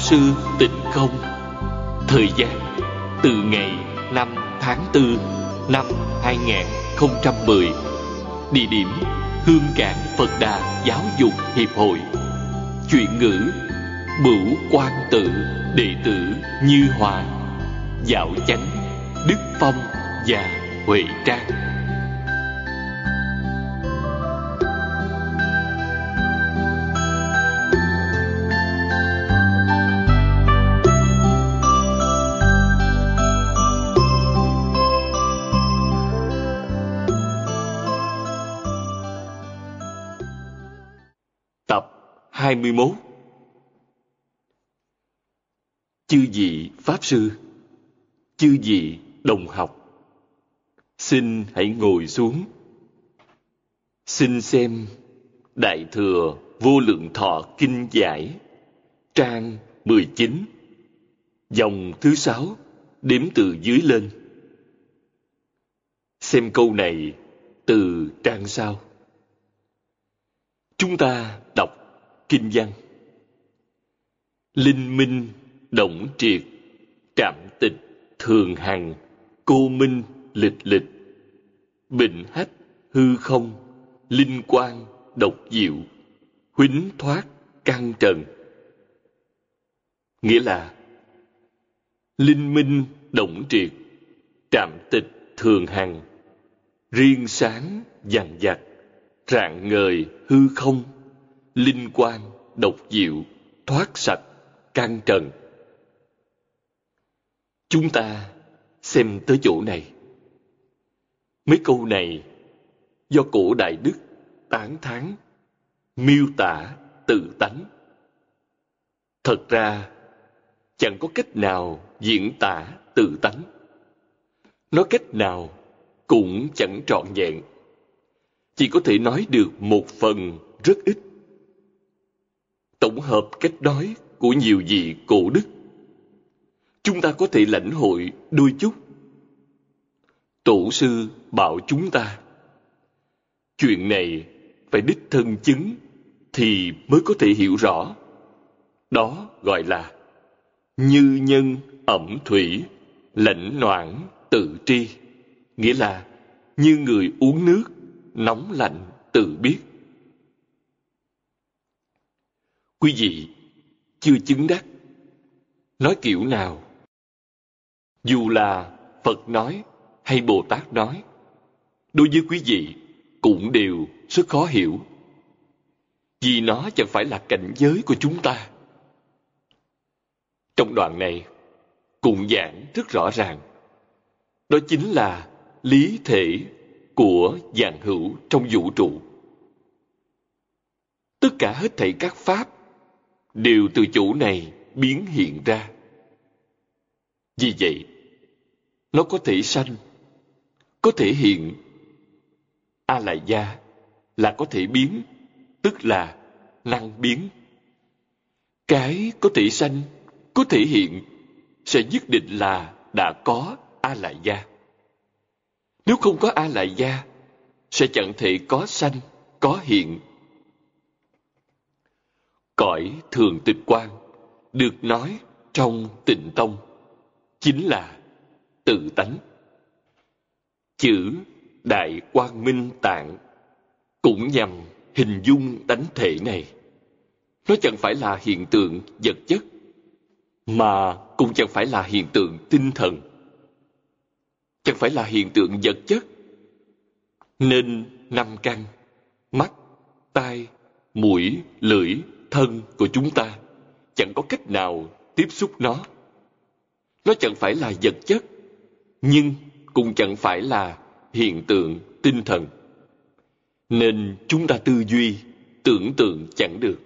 pháp sư tịnh không? Thời gian, từ ngày 5 tháng 4 năm 2010 địa điểm hương cảng phật đà giáo dục hiệp hội. Chuyện ngữ, bửu quan tự đệ tử như hòa, dạo chánh, đức phong và huệ trang. 21 Chư vị Pháp Sư, Chư vị đồng học, Xin hãy ngồi xuống. Xin xem Đại Thừa Vô Lượng Thọ Kinh Giải, Trang 19 Dòng thứ sáu, Đếm từ dưới lên. Xem câu này từ trang sau. Chúng ta đọc kinh văn. Linh minh, động triệt, trạm tịch, thường hằng, cô minh, lịch lịch, bình hách, hư không, linh quan độc diệu, huính thoát, căng trần. Nghĩa là linh minh, động triệt, trạm tịch, thường hằng, riêng sáng, dằn dặt, rạng ngời hư không linh quan, độc diệu, thoát sạch, can trần. Chúng ta xem tới chỗ này. Mấy câu này do cổ đại đức tán thán, miêu tả, tự tánh. Thật ra, chẳng có cách nào diễn tả tự tánh. Nói cách nào cũng chẳng trọn vẹn. Chỉ có thể nói được một phần rất ít. Tổng hợp cách nói của nhiều vị cổ đức, chúng ta có thể lãnh hội đôi chút. Tổ sư bảo chúng ta, chuyện này phải đích thân chứng thì mới có thể hiểu rõ. Đó gọi là như nhân ẩm thủy, lãnh noãn tự tri, nghĩa là như người uống nước nóng lạnh tự biết quý vị chưa chứng đắc. Nói kiểu nào? Dù là phật nói hay bồ tát nói, đối với quý vị cũng đều rất khó hiểu. Vì nó chẳng phải là cảnh giới của chúng ta. Trong đoạn này, cũng giảng rất rõ ràng. Đó chính là lý thể của dạng hữu trong vũ trụ. Tất cả hết thảy các pháp đều từ chỗ này biến hiện ra. Vì vậy, nó có thể sanh, có thể hiện. A la gia là có thể biến, tức là năng biến. Cái có thể sanh, có thể hiện sẽ nhất định là đã có A la gia. Nếu không có A la gia, sẽ chẳng thể có sanh, có hiện. Cõi thường tịch quan được nói trong tịnh tông chính là tự tánh. Chữ Đại Quang Minh Tạng cũng nhằm hình dung tánh thể này. Nó chẳng phải là hiện tượng vật chất, mà cũng chẳng phải là hiện tượng tinh thần chẳng phải là hiện tượng vật chất nên năm căn mắt tai mũi lưỡi thân của chúng ta, chẳng có cách nào tiếp xúc nó. Nó chẳng phải là vật chất, nhưng cũng chẳng phải là hiện tượng tinh thần. Nên chúng ta tư duy, tưởng tượng chẳng được.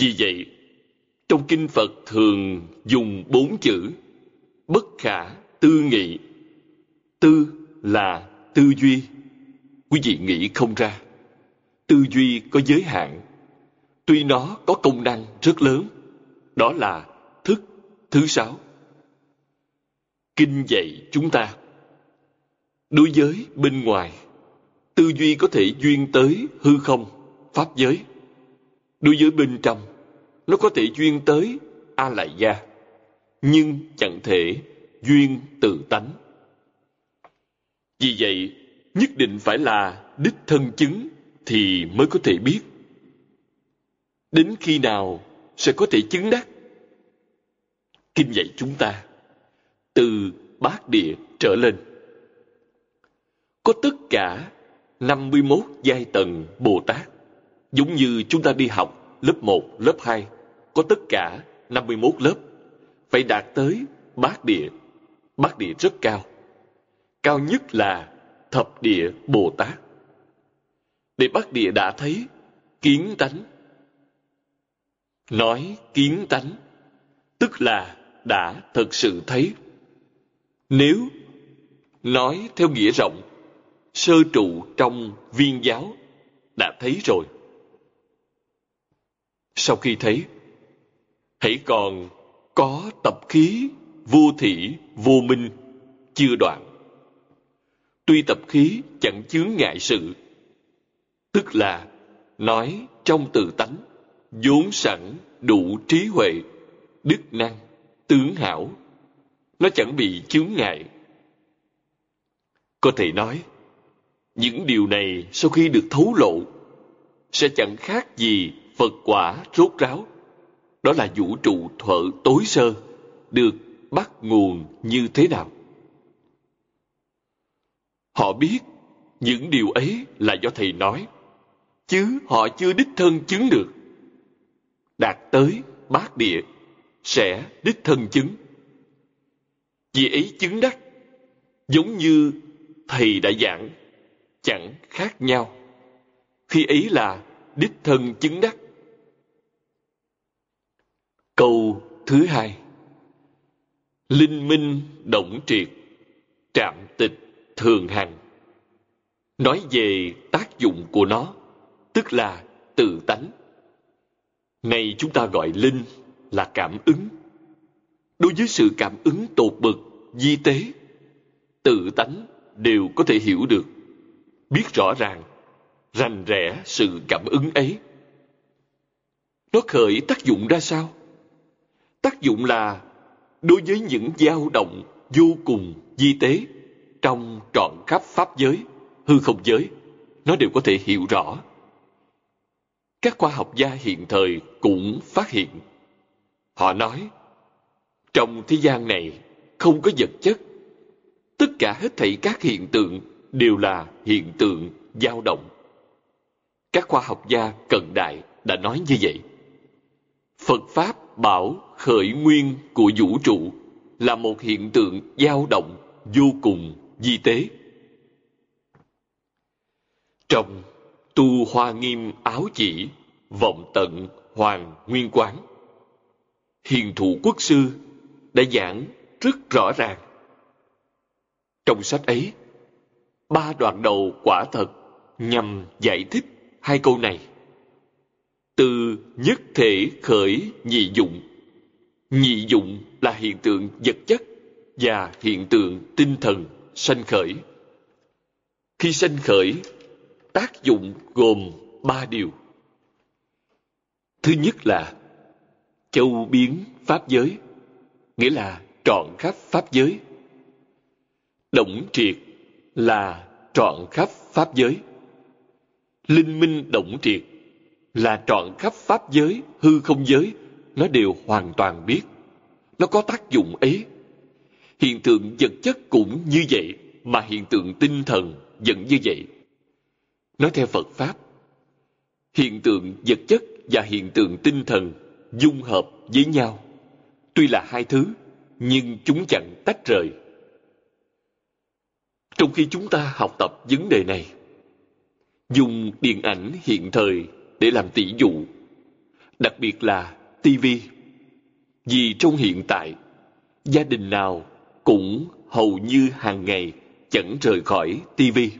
Vì vậy, trong kinh phật thường dùng bốn chữ, bất khả, tư nghị. Tư là tư duy. Quý vị nghĩ không ra, tư duy có giới hạn tuy nó có công năng rất lớn đó là thức thứ sáu kinh dạy chúng ta đối với bên ngoài tư duy có thể duyên tới hư không pháp giới. Đối với bên trong, nó có thể duyên tới A Lại Gia, nhưng chẳng thể duyên tự tánh. Vì vậy, nhất định phải là đích thân chứng thì mới có thể biết. Đến khi nào sẽ có thể chứng đắc? Kinh dạy chúng ta, từ bát địa trở lên. Có tất cả 51 giai tầng Bồ Tát. Giống như chúng ta đi học lớp 1, lớp 2, có tất cả 51 lớp. Phải đạt tới bát địa. Bát địa rất cao. Cao nhất là thập địa Bồ Tát. Để bát địa đã thấy kiến tánh. Nói kiến tánh, tức là đã thật sự thấy. Nếu nói theo nghĩa rộng, sơ trụ trong viên giáo đã thấy rồi. Sau khi thấy, hãy còn có tập khí vô thị vô minh chưa đoạn. Tuy tập khí chẳng chướng ngại sự, tức là nói trong tự tánh, vốn sẵn đủ trí huệ, đức năng, tướng hảo, nó chẳng bị chướng ngại. Có thể nói, những điều này sau khi được thấu lộ, sẽ chẳng khác gì Phật quả rốt ráo. Đó là vũ trụ thuở tối sơ, được bắt nguồn như thế nào. Họ biết những điều ấy là do Thầy nói, chứ họ chưa đích thân chứng được. Đạt tới bát địa, sẽ đích thân chứng. Vì ấy chứng đắc, giống như Thầy đã giảng, chẳng khác nhau. Khi ấy là đích thân chứng đắc. Câu thứ hai Linh minh động triệt, trạm tịch thường hằng. Nói về tác dụng của nó, tức là tự tánh. Này chúng ta gọi linh là cảm ứng. Đối với sự cảm ứng tột bực, di tế, tự tánh đều có thể hiểu được, biết rõ ràng, rành rẽ sự cảm ứng ấy. Nó khởi tác dụng ra sao? Tác dụng là đối với những dao động vô cùng di tế trong trọn khắp pháp giới, hư không giới, nó đều có thể hiểu rõ. Các khoa học gia hiện thời cũng phát hiện. Họ nói, trong thế gian này không có vật chất. Tất cả hết thảy các hiện tượng đều là hiện tượng dao động. Các khoa học gia cận đại đã nói như vậy. Phật Pháp bảo khởi nguyên của vũ trụ là một hiện tượng dao động vô cùng di tế. Trong tu hoa nghiêm áo chỉ, vọng tận hoàng nguyên quán, hiền thủ quốc sư đã giảng rất rõ ràng. Trong sách ấy, ba đoạn đầu quả thật nhằm giải thích hai câu này. Từ nhất thể khởi nhị dụng. Nhị dụng là hiện tượng vật chất và hiện tượng tinh thần sanh khởi. Khi sanh khởi, tác dụng gồm ba điều. Thứ nhất là châu biến pháp giới, nghĩa là trọn khắp pháp giới. Động triệt là trọn khắp pháp giới. Linh minh động triệt là trọn khắp pháp giới, hư không giới, nó đều hoàn toàn biết. Nó có tác dụng ấy Hiện tượng vật chất cũng như vậy, mà hiện tượng tinh thần vẫn như vậy. Nói theo Phật Pháp, hiện tượng vật chất và hiện tượng tinh thần dung hợp với nhau. Tuy là hai thứ, nhưng chúng chẳng tách rời. Trong khi chúng ta học tập vấn đề này, dùng điện ảnh hiện thời để làm tỷ dụ, đặc biệt là TV. Vì trong hiện tại, gia đình nào cũng hầu như hàng ngày chẳng rời khỏi tivi.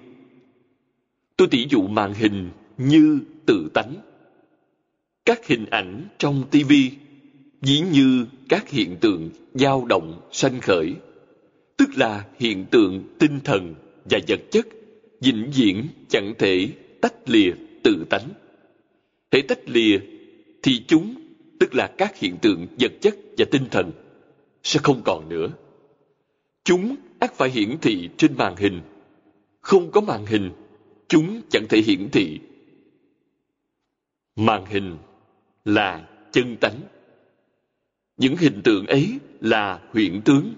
Tôi tỉ dụ màn hình như tự tánh. Các hình ảnh trong tivi dĩ như các hiện tượng dao động sanh khởi, tức là hiện tượng tinh thần và vật chất vĩnh viễn chẳng thể tách lìa tự tánh. thể tách lìa thì chúng, tức là các hiện tượng vật chất và tinh thần, sẽ không còn nữa. Chúng ắt phải hiển thị trên màn hình. Không có màn hình, chúng chẳng thể hiển thị. Màn hình là chân tánh. Những hình tượng ấy là huyện tướng.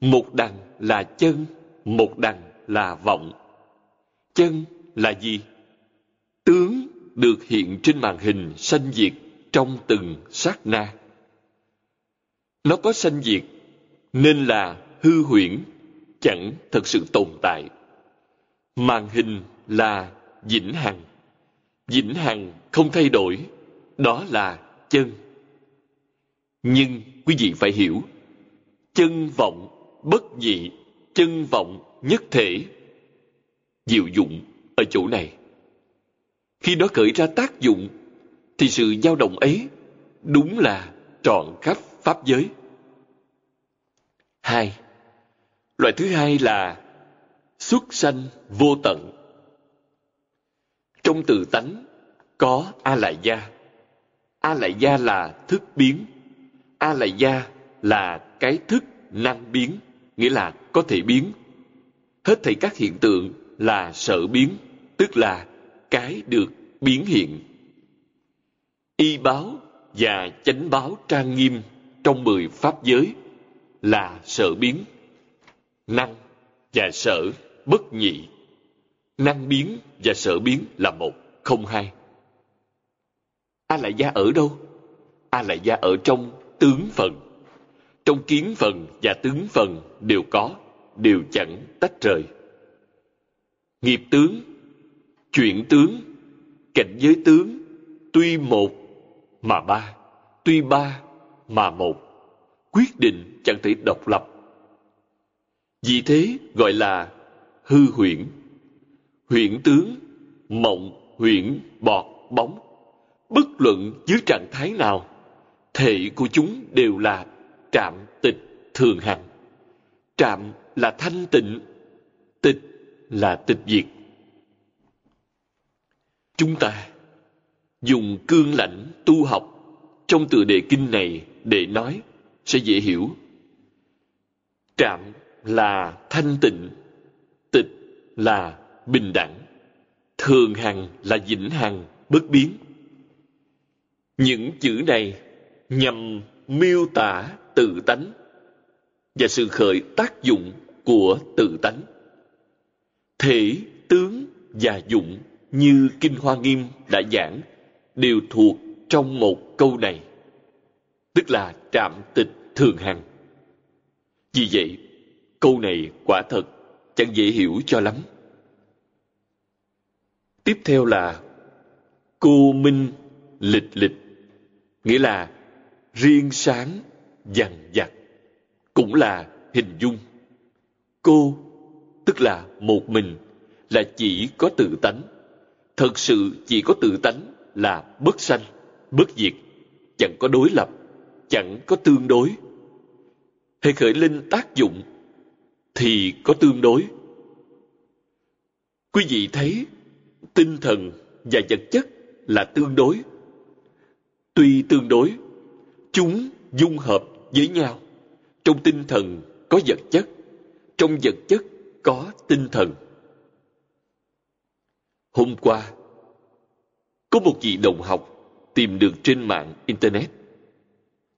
Một đằng là chân, một đằng là vọng. Chân là gì? Tướng được hiện trên màn hình sanh diệt trong từng sát na. Nó có sanh diệt nên là hư huyễn, chẳng thật sự tồn tại. Màn hình là vĩnh hằng. Vĩnh hằng không thay đổi, đó là chân. Nhưng quý vị phải hiểu, chân vọng bất dị, chân vọng nhất thể. Diệu dụng ở chỗ này. Khi nó khởi ra tác dụng, thì sự dao động ấy đúng là trọn khắp pháp giới. Hai. Loại thứ hai là xuất sanh vô tận. Trong từ tánh có A Lại Gia. A Lại Gia là thức biến. A Lại Gia là cái thức năng biến, nghĩa là có thể biến. Hết thảy các hiện tượng là sở biến, tức là cái được biến hiện. Y báo và chánh báo trang nghiêm trong mười pháp giới là sở biến. Năng và sở bất nhị. Năng biến và sở biến là một, không hai. A lại gia ở đâu? A lại gia ở trong tướng phần. Trong kiến phần và tướng phần đều có, đều chẳng tách rời. Nghiệp tướng, chuyện tướng, cảnh giới tướng, tuy một mà ba, tuy ba mà một, quyết định chẳng thể độc lập. Vì thế gọi là hư huyễn. Huyễn tướng, mộng, huyễn, bọt, bóng. Bất luận dưới trạng thái nào, thể của chúng đều là trạm tịch thường hằng. Trạm là thanh tịnh, tịch là tịch diệt. Chúng ta dùng cương lãnh tu học trong tựa đề kinh này để nói sẽ dễ hiểu. Trạm là thanh tịnh, tịch là bình đẳng, thường hằng là vĩnh hằng, bất biến. Những chữ này nhằm miêu tả tự tánh và sự khởi tác dụng của tự tánh. Thể, tướng và dụng như Kinh Hoa Nghiêm đã giảng đều thuộc trong một câu này, tức là trạm tịch thường hằng. Vì vậy, câu này quả thật chẳng dễ hiểu cho lắm. Tiếp theo là cô minh lịch lịch, nghĩa là riêng sáng dằn dặt, cũng là hình dung. Cô tức là một mình, là chỉ có tự tánh. Thật sự chỉ có tự tánh là bất sanh, bất diệt, chẳng có đối lập, chẳng có tương đối. hay khởi linh tác dụng thì có tương đối. Quý vị thấy tinh thần và vật chất là tương đối. Tuy tương đối, chúng dung hợp với nhau. Trong tinh thần có vật chất, trong vật chất có tinh thần. Hôm qua, có một vị đồng học tìm được trên mạng Internet.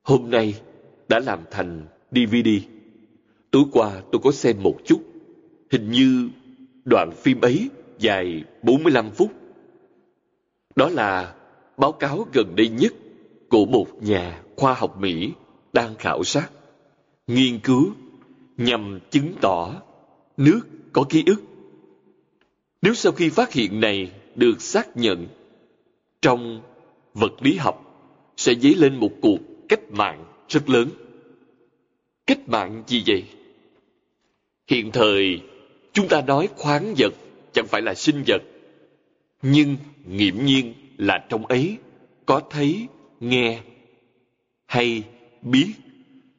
Hôm nay đã làm thành DVD. Tối qua tôi có xem một chút. Hình như đoạn phim ấy dài 45 phút. Đó là báo cáo gần đây nhất của một nhà khoa học Mỹ đang khảo sát, nghiên cứu nhằm chứng tỏ nước có ký ức. Nếu sau khi phát hiện này được xác nhận trong vật lý học sẽ dấy lên một cuộc cách mạng rất lớn. Cách mạng gì vậy? Hiện thời, chúng ta nói khoáng vật chẳng phải là sinh vật. Nhưng nghiễm nhiên là trong ấy có thấy, nghe hay biết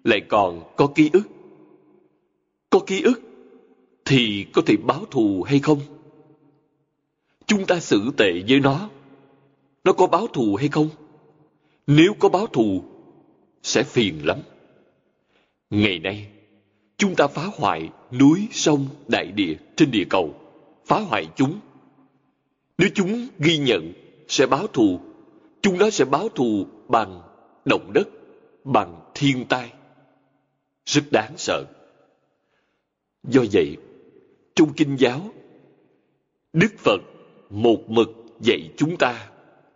lại còn có ký ức. Có ký ức thì có thể báo thù hay không? Chúng ta xử tệ với nó nó có báo thù hay không? Nếu có báo thù, sẽ phiền lắm. Ngày nay, chúng ta phá hoại núi, sông, đại địa trên địa cầu, phá hoại chúng. Nếu chúng ghi nhận, sẽ báo thù, chúng nó sẽ báo thù bằng động đất, bằng thiên tai. Rất đáng sợ. Do vậy, trong kinh giáo, Đức Phật một mực dạy chúng ta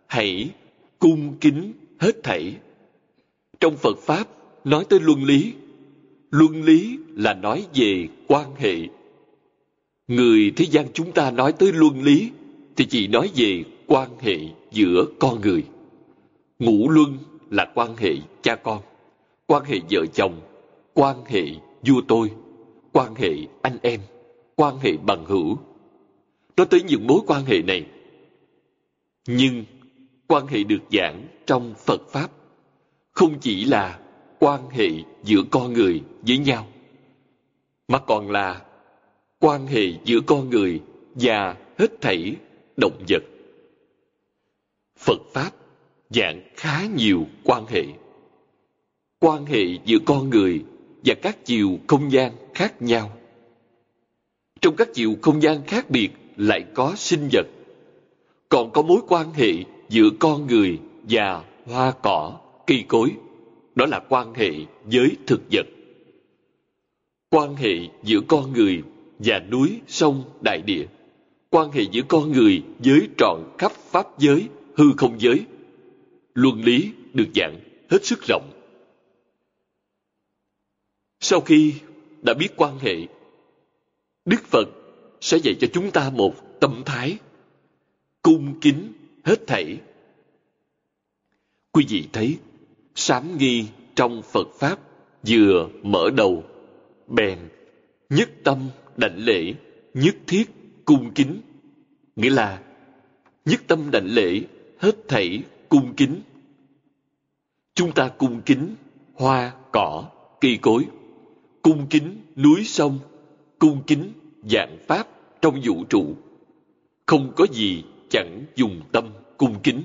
hãy cung kính hết thảy. Trong Phật Pháp nói tới luân lý, luân lý là nói về quan hệ. Người thế gian chúng ta nói tới luân lý thì chỉ nói về quan hệ giữa con người. Ngũ luân là quan hệ cha con, quan hệ vợ chồng, quan hệ vua tôi, quan hệ anh em, quan hệ bằng hữu. Nói tới những mối quan hệ này. Nhưng quan hệ được giảng trong Phật Pháp không chỉ là quan hệ giữa con người với nhau, mà còn là quan hệ giữa con người và hết thảy động vật. Phật Pháp dạng khá nhiều quan hệ. Quan hệ giữa con người và các chiều không gian khác nhau. Trong các chiều không gian khác biệt lại có sinh vật. Còn có mối quan hệ giữa con người và hoa cỏ, cây cối. Đó là quan hệ với thực vật. Quan hệ giữa con người và núi, sông, đại địa. Quan hệ giữa con người với trọn khắp pháp giới, hư không giới. Luân lý được dạng hết sức rộng. Sau khi đã biết quan hệ, Đức Phật sẽ dạy cho chúng ta một tâm thái cung kính hết thảy. Quý vị thấy, sám nghi trong Phật Pháp vừa mở đầu, bèn, nhất tâm đảnh lễ, nhất thiết cung kính. Nghĩa là, nhất tâm đảnh lễ, hết thảy cung kính. Chúng ta cung kính hoa, cỏ, cây cối, cung kính núi sông, cung kính dạng pháp trong vũ trụ. Không có gì chẳng dùng tâm cung kính.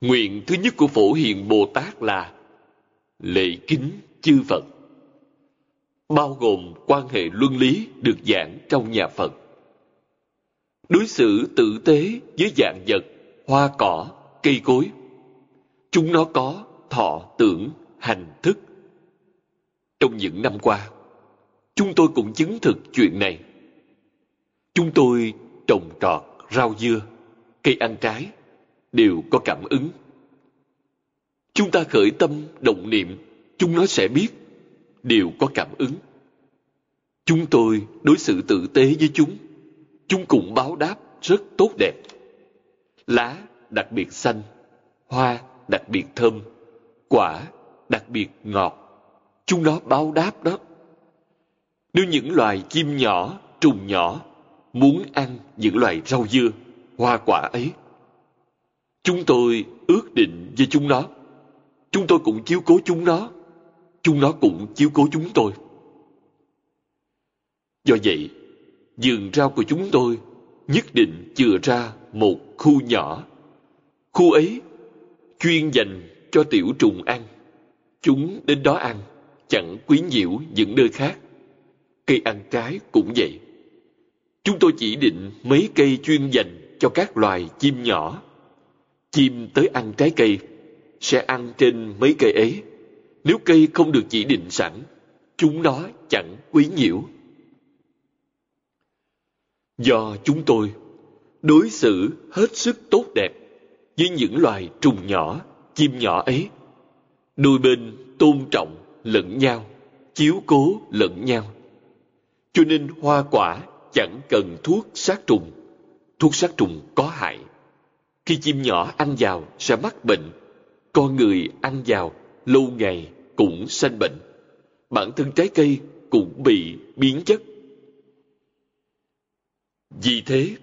Nguyện thứ nhất của Phổ Hiền Bồ Tát là lệ kính chư Phật, bao gồm quan hệ luân lý được giảng trong nhà Phật. Đối xử tử tế với dạng vật, hoa cỏ, cây cối. Chúng nó có thọ tưởng, hành thức. Trong những năm qua, chúng tôi cũng chứng thực chuyện này. Chúng tôi trồng trọt rau dưa, cây ăn trái đều có cảm ứng. Chúng ta khởi tâm động niệm, chúng nó sẽ biết, đều có cảm ứng. Chúng tôi đối xử tử tế với chúng, chúng cũng báo đáp rất tốt đẹp. Lá đặc biệt xanh, hoa đặc biệt thơm, quả đặc biệt ngọt. Chúng nó báo đáp đó. Nếu những loài chim nhỏ, trùng nhỏ muốn ăn những loài rau dưa, hoa quả ấy. Chúng tôi ước định với chúng nó. Chúng tôi cũng chiếu cố chúng nó. Chúng nó cũng chiếu cố chúng tôi. Do vậy, vườn rau của chúng tôi nhất định chừa ra một khu nhỏ. Khu ấy chuyên dành cho tiểu trùng ăn. Chúng đến đó ăn, chẳng quý nhiễu những nơi khác. Cây ăn trái cũng vậy. Chúng tôi chỉ định mấy cây chuyên dành cho các loài chim nhỏ. Chim tới ăn trái cây, sẽ ăn trên mấy cây ấy. Nếu cây không được chỉ định sẵn, chúng nó chẳng quý nhiễu. Do chúng tôi đối xử hết sức tốt đẹp với những loài trùng nhỏ, chim nhỏ ấy. Đôi bên tôn trọng lẫn nhau, chiếu cố lẫn nhau. Cho nên hoa quả chẳng cần thuốc sát trùng. Thuốc sát trùng có hại. Khi chim nhỏ ăn vào sẽ mắc bệnh. Con người ăn vào lâu ngày cũng sanh bệnh. Bản thân trái cây cũng bị biến chất. Vì thế,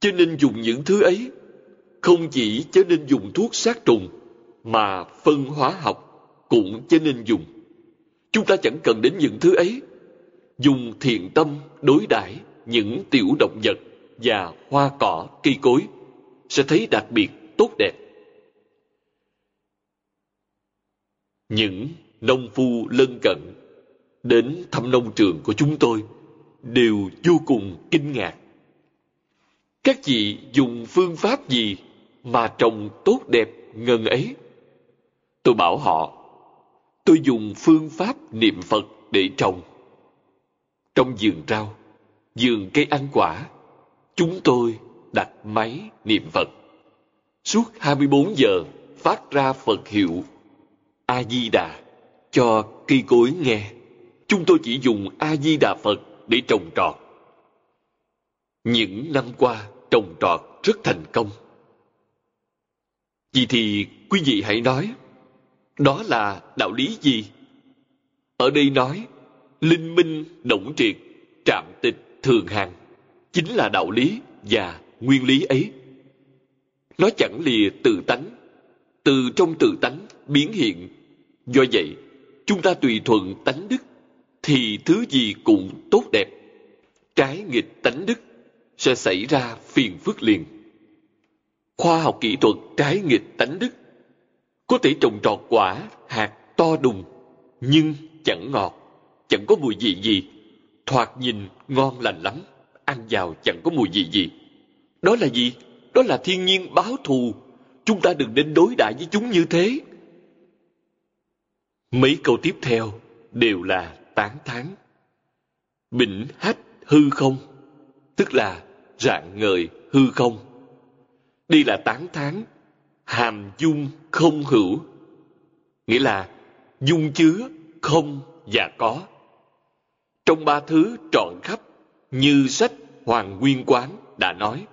cho nên dùng những thứ ấy, không chỉ cho nên dùng thuốc sát trùng, mà phân hóa học cũng cho nên dùng. Chúng ta chẳng cần đến những thứ ấy, dùng thiện tâm đối đãi những tiểu động vật và hoa cỏ cây cối sẽ thấy đặc biệt tốt đẹp. Những nông phu lân cận đến thăm nông trường của chúng tôi đều vô cùng kinh ngạc. Các vị dùng phương pháp gì mà trồng tốt đẹp ngần ấy? Tôi bảo họ, tôi dùng phương pháp niệm Phật để trồng. Trong vườn rau, vườn cây ăn quả, chúng tôi đặt máy niệm Phật. Suốt 24 giờ phát ra Phật hiệu A-di-đà cho cây cối nghe. Chúng tôi chỉ dùng A-di-đà Phật để trồng trọt. Những năm qua, trồng trọt rất thành công. Vì thì quý vị hãy nói, đó là đạo lý gì? Ở đây nói, linh minh, động triệt, trạm tịch, thường hàng, chính là đạo lý và nguyên lý ấy. Nó chẳng lìa tự tánh, từ trong tự tánh biến hiện. Do vậy, chúng ta tùy thuận tánh đức, thì thứ gì cũng tốt đẹp. Trái nghịch tánh đức sẽ xảy ra phiền phức liền. Khoa học kỹ thuật trái nghịch tánh đức có thể trồng trọt quả hạt to đùng nhưng chẳng ngọt chẳng có mùi vị gì. Thoạt nhìn ngon lành lắm ăn vào chẳng có mùi vị gì. Đó là gì? Đó là thiên nhiên báo thù. Chúng ta đừng nên đối đãi với chúng như thế mấy câu tiếp theo đều là tán thán. Bỉnh hách hư không, tức là rạng ngời hư không. Đây là tán thán hàm dung không hữu, nghĩa là dung chứa không và có. Trong ba thứ trọn khắp như sách hoàng nguyên quán đã nói,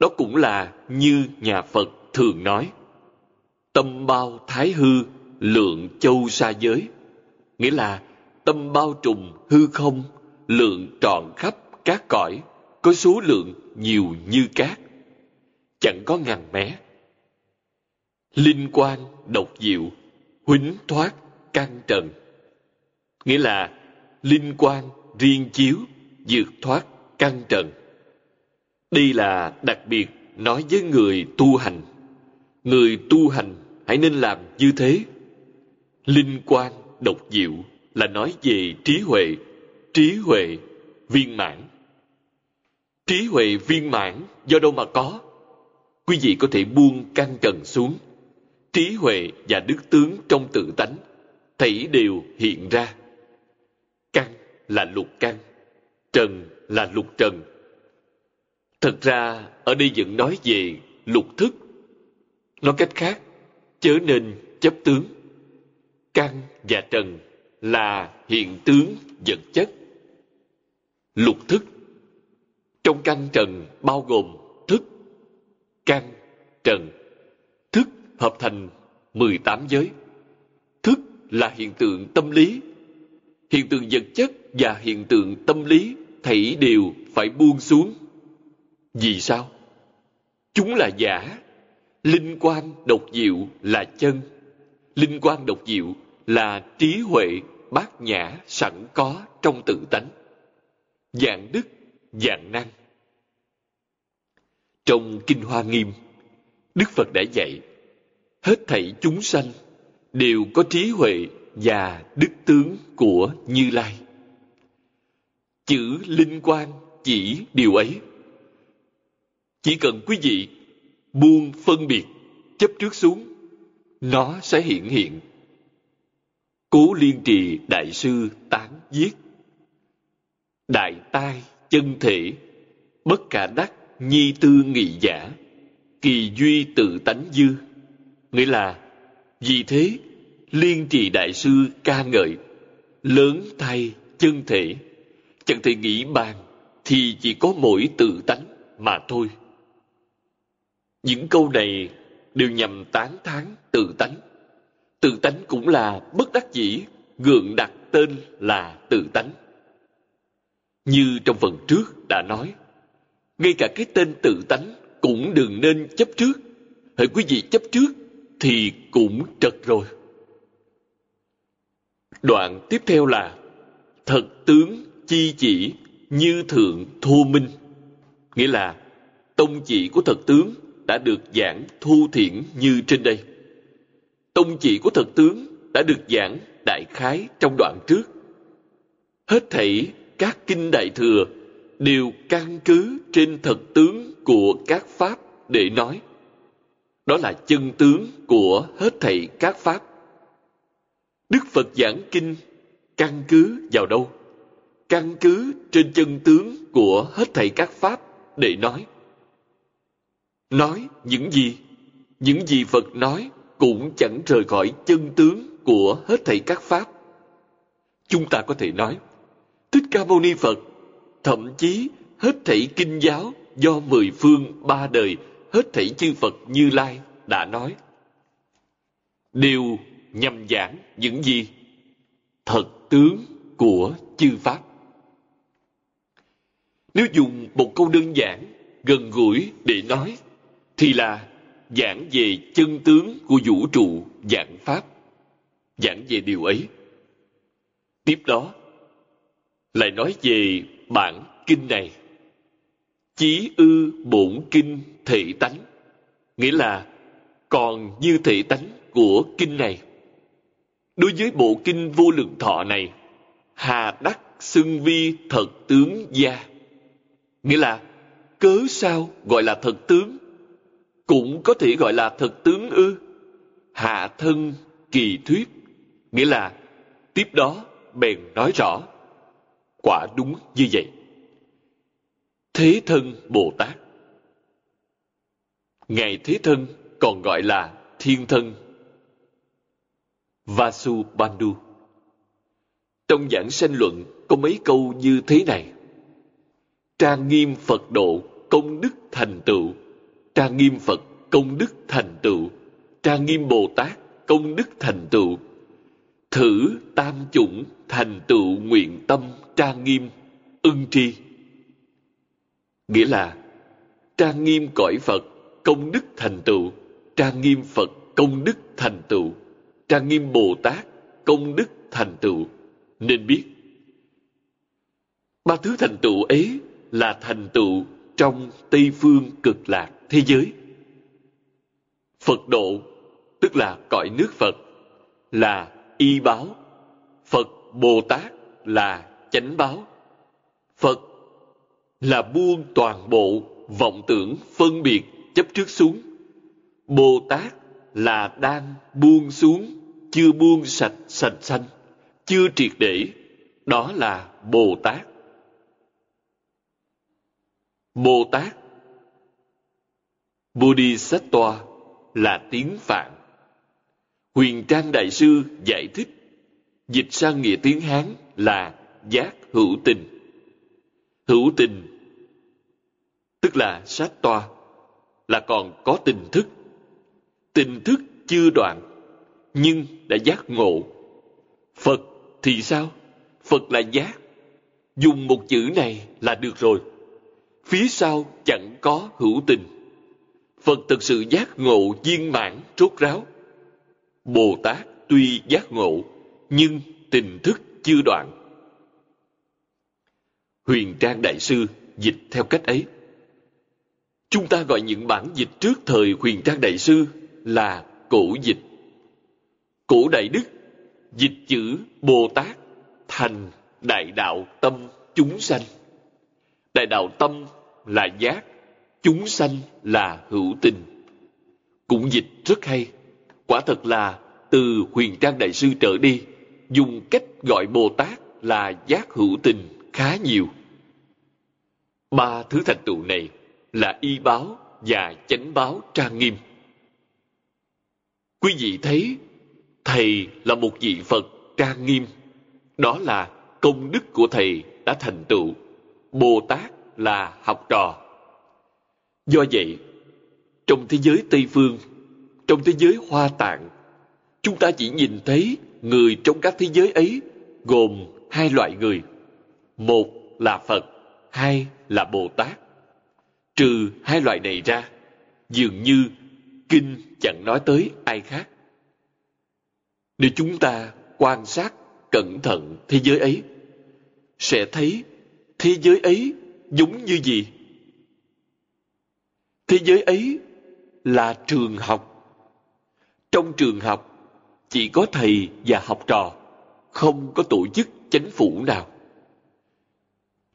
đó cũng là như nhà phật thường nói. Tâm bao thái hư lượng châu xa giới. Nghĩa là tâm bao trùm hư không, lượng tròn khắp các cõi, có số lượng nhiều như cát. Chẳng có ngàn mé. Linh quan độc diệu huính thoát căn trần. Nghĩa là linh quan riêng chiếu, vượt thoát căn trần. Đây là đặc biệt nói với người tu hành. Người tu hành hãy nên làm như thế linh quan, độc diệu là nói về trí huệ. Trí huệ, viên mãn. Trí huệ, viên mãn, do đâu mà có? Quý vị có thể buông căn trần xuống. Trí huệ và đức tướng trong tự tánh thảy đều hiện ra. Căn là lục căn, trần là lục trần. Thật ra, ở đây vẫn nói về lục thức. Nói cách khác, chớ nên chấp tướng căn và trần là hiện tướng vật chất lục thức trong căn trần bao gồm thức, căn, trần thức hợp thành 18 giới. Thức là hiện tượng tâm lý. Hiện tượng vật chất và hiện tượng tâm lý thảy đều phải buông xuống. Vì sao? Chúng là giả. Linh quan độc diệu là chân. Linh quan độc diệu là trí huệ bát nhã sẵn có trong tự tánh. Dạng đức, dạng năng. Trong Kinh Hoa Nghiêm, Đức Phật đã dạy hết thảy chúng sanh đều có trí huệ và đức tướng của Như Lai. Chữ linh quan chỉ điều ấy. Chỉ cần quý vị buông phân biệt, chấp trước xuống, nó sẽ hiện hiện. Cố liên trì đại sư tán viết. Đại tai chân thể, bất cả đắc nhi tư nghị giả, kỳ duy tự tánh dư Nghĩa là, vì thế, liên trì đại sư ca ngợi, lớn thay chân thể, chẳng thể nghĩ bàn, thì chỉ có mỗi tự tánh mà thôi. Những câu này đều nhằm tán thán tự tánh. Tự tánh cũng là bất đắc dĩ, gượng đặt tên là tự tánh. Như trong phần trước đã nói, ngay cả cái tên tự tánh cũng đừng nên chấp trước. Hỡi quý vị chấp trước thì cũng trật rồi. Đoạn tiếp theo là Thật tướng chi chỉ như thượng thô minh. Nghĩa là tông chỉ của thật tướng đã được giảng thu thiển như trên đây. Tông chỉ của thật tướng đã được giảng đại khái trong đoạn trước. Hết thảy các kinh đại thừa đều căn cứ trên thật tướng của các pháp để nói. Đó là chân tướng của hết thảy các pháp. Đức Phật giảng kinh căn cứ vào đâu? Căn cứ trên chân tướng của hết thảy các pháp để nói. Nói những gì? Những gì Phật nói cũng chẳng rời khỏi chân tướng của hết thảy các pháp. Chúng ta có thể nói, Thích Ca Mâu Ni Phật, thậm chí hết thảy kinh giáo do mười phương ba đời, hết thảy chư Phật Như Lai đã nói. Đều nhằm giảng những gì? Thật tướng của chư Pháp. Nếu dùng một câu đơn giản, gần gũi để nói, thì là giảng về chân tướng của vũ trụ giảng Pháp. Giảng về điều ấy. Tiếp đó, lại nói về bản kinh này. Chí ư bổn kinh thể tánh. Nghĩa là còn như thể tánh của kinh này. Đối với bộ kinh vô lượng thọ này, hà đắc xưng vi thật tướng gia. Nghĩa là cớ sao gọi là thật tướng? Cũng có thể gọi là thật tướng ư? Hạ thân kỳ thuyết. Nghĩa là, tiếp đó bèn nói rõ. Quả đúng như vậy. Thế thân Bồ Tát Ngài Thế Thân còn gọi là Thiên Thân Vasubandhu Trong giảng sanh luận có mấy câu như thế này Trang nghiêm Phật độ, công đức thành tựu Trang nghiêm Phật, công đức thành tựu. Trang nghiêm Bồ Tát, công đức thành tựu. Thử tam chủng, thành tựu nguyện tâm trang nghiêm, ưng tri. Nghĩa là trang nghiêm cõi Phật, công đức thành tựu. Trang nghiêm Phật, công đức thành tựu. Trang nghiêm Bồ Tát, công đức thành tựu. Nên biết, ba thứ thành tựu ấy là thành tựu trong Tây phương cực lạc thế giới. Phật độ tức là cõi nước Phật là y báo. Phật Bồ Tát là chánh báo. Phật là buông toàn bộ vọng tưởng phân biệt chấp trước xuống. Bồ Tát là đang buông xuống, chưa buông sạch sạch xanh, chưa triệt để. Đó là Bồ Tát. Bồ Tát Bodhisattva là tiếng Phạn. Huyền Trang Đại Sư giải thích, dịch sang nghĩa tiếng Hán là giác hữu tình. Hữu tình tức là sát toa, là còn có tình thức. Tình thức chưa đoạn, nhưng đã giác ngộ. Phật thì sao? Phật là giác. Dùng một chữ này là được rồi. Phía sau chẳng có hữu tình. Phật thực sự giác ngộ viên mãn trốt ráo. Bồ Tát tuy giác ngộ, nhưng tình thức chưa đoạn. Huyền Trang Đại Sư dịch theo cách ấy. Chúng ta gọi những bản dịch trước thời Huyền Trang Đại Sư là cổ dịch. Cổ Đại Đức dịch chữ Bồ Tát thành Đại Đạo Tâm Chúng Sanh. Đại Đạo Tâm là giác, chúng sanh là hữu tình. Cũng dịch rất hay. Quả thật là từ huyền trang đại sư trở đi, dùng cách gọi Bồ Tát là giác hữu tình khá nhiều. Ba thứ thành tựu này là y báo và chánh báo trang nghiêm. Quý vị thấy, Thầy là một vị Phật trang nghiêm. Đó là công đức của Thầy đã thành tựu. Bồ Tát là học trò. Do vậy, trong thế giới Tây Phương, trong thế giới Hoa Tạng, chúng ta chỉ nhìn thấy người trong các thế giới ấy gồm hai loại người. Một là Phật, hai là Bồ Tát. Trừ hai loại này ra, dường như kinh chẳng nói tới ai khác. Nếu chúng ta quan sát cẩn thận thế giới ấy, sẽ thấy thế giới ấy giống như gì? Thế giới ấy là trường học. Trong trường học, chỉ có thầy và học trò, không có tổ chức chính phủ nào.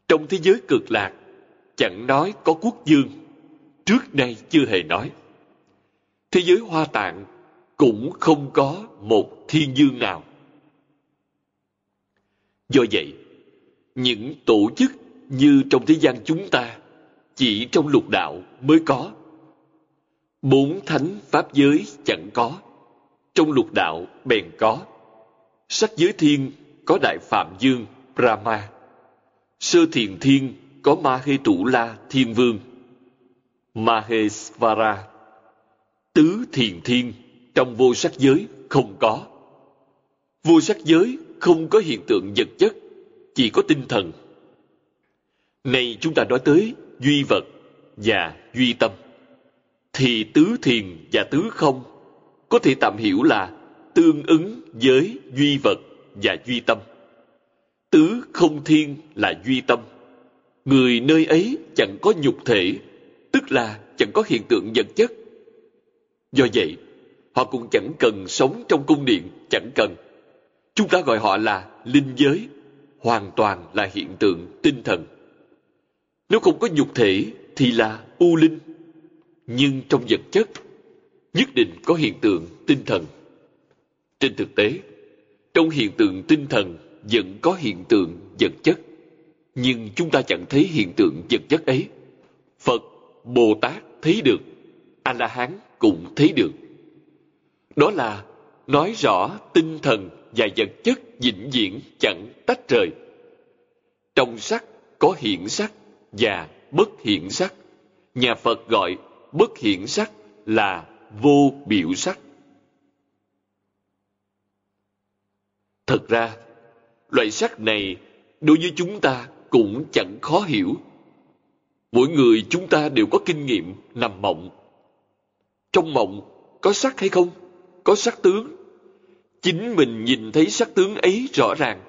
Trong thế giới cực lạc, chẳng nói có quốc dương, trước nay chưa hề nói. Thế giới hoa tạng cũng không có một thiên dương nào. Do vậy, những tổ chức như trong thế gian chúng ta chỉ trong lục đạo mới có. Bốn thánh pháp giới chẳng có, trong lục đạo bèn có. Sắc giới thiên có Đại Phạm Dương, Brahma. Sơ thiền thiên có Ma Hê trụ La Thiên Vương, Mahesvara. Tứ thiền thiên trong vô sắc giới không có. Vô sắc giới không có hiện tượng vật chất, chỉ có tinh thần. Này chúng ta nói tới duy vật và duy tâm. Thì tứ thiền và tứ không có thể tạm hiểu là tương ứng với duy vật và duy tâm. Tứ không thiên là duy tâm. Người nơi ấy chẳng có nhục thể, tức là chẳng có hiện tượng vật chất. Do vậy, họ cũng chẳng cần sống trong cung điện, chẳng cần. Chúng ta gọi họ là linh giới, hoàn toàn là hiện tượng tinh thần. Nếu không có nhục thể thì là u linh. Nhưng trong vật chất, nhất định có hiện tượng tinh thần. Trên thực tế, trong hiện tượng tinh thần vẫn có hiện tượng vật chất. Nhưng chúng ta chẳng thấy hiện tượng vật chất ấy. Phật, Bồ Tát thấy được, A-la-hán cũng thấy được. Đó là nói rõ tinh thần và vật chất vĩnh viễn chẳng tách rời. Trong sắc có hiện sắc và bất hiện sắc. Nhà Phật gọi bất hiện sắc là vô biểu sắc. Thật ra, loại sắc này đối với chúng ta cũng chẳng khó hiểu. Mỗi người chúng ta đều có kinh nghiệm nằm mộng. Trong mộng có sắc hay không? Có sắc tướng. Chính mình nhìn thấy sắc tướng ấy rõ ràng,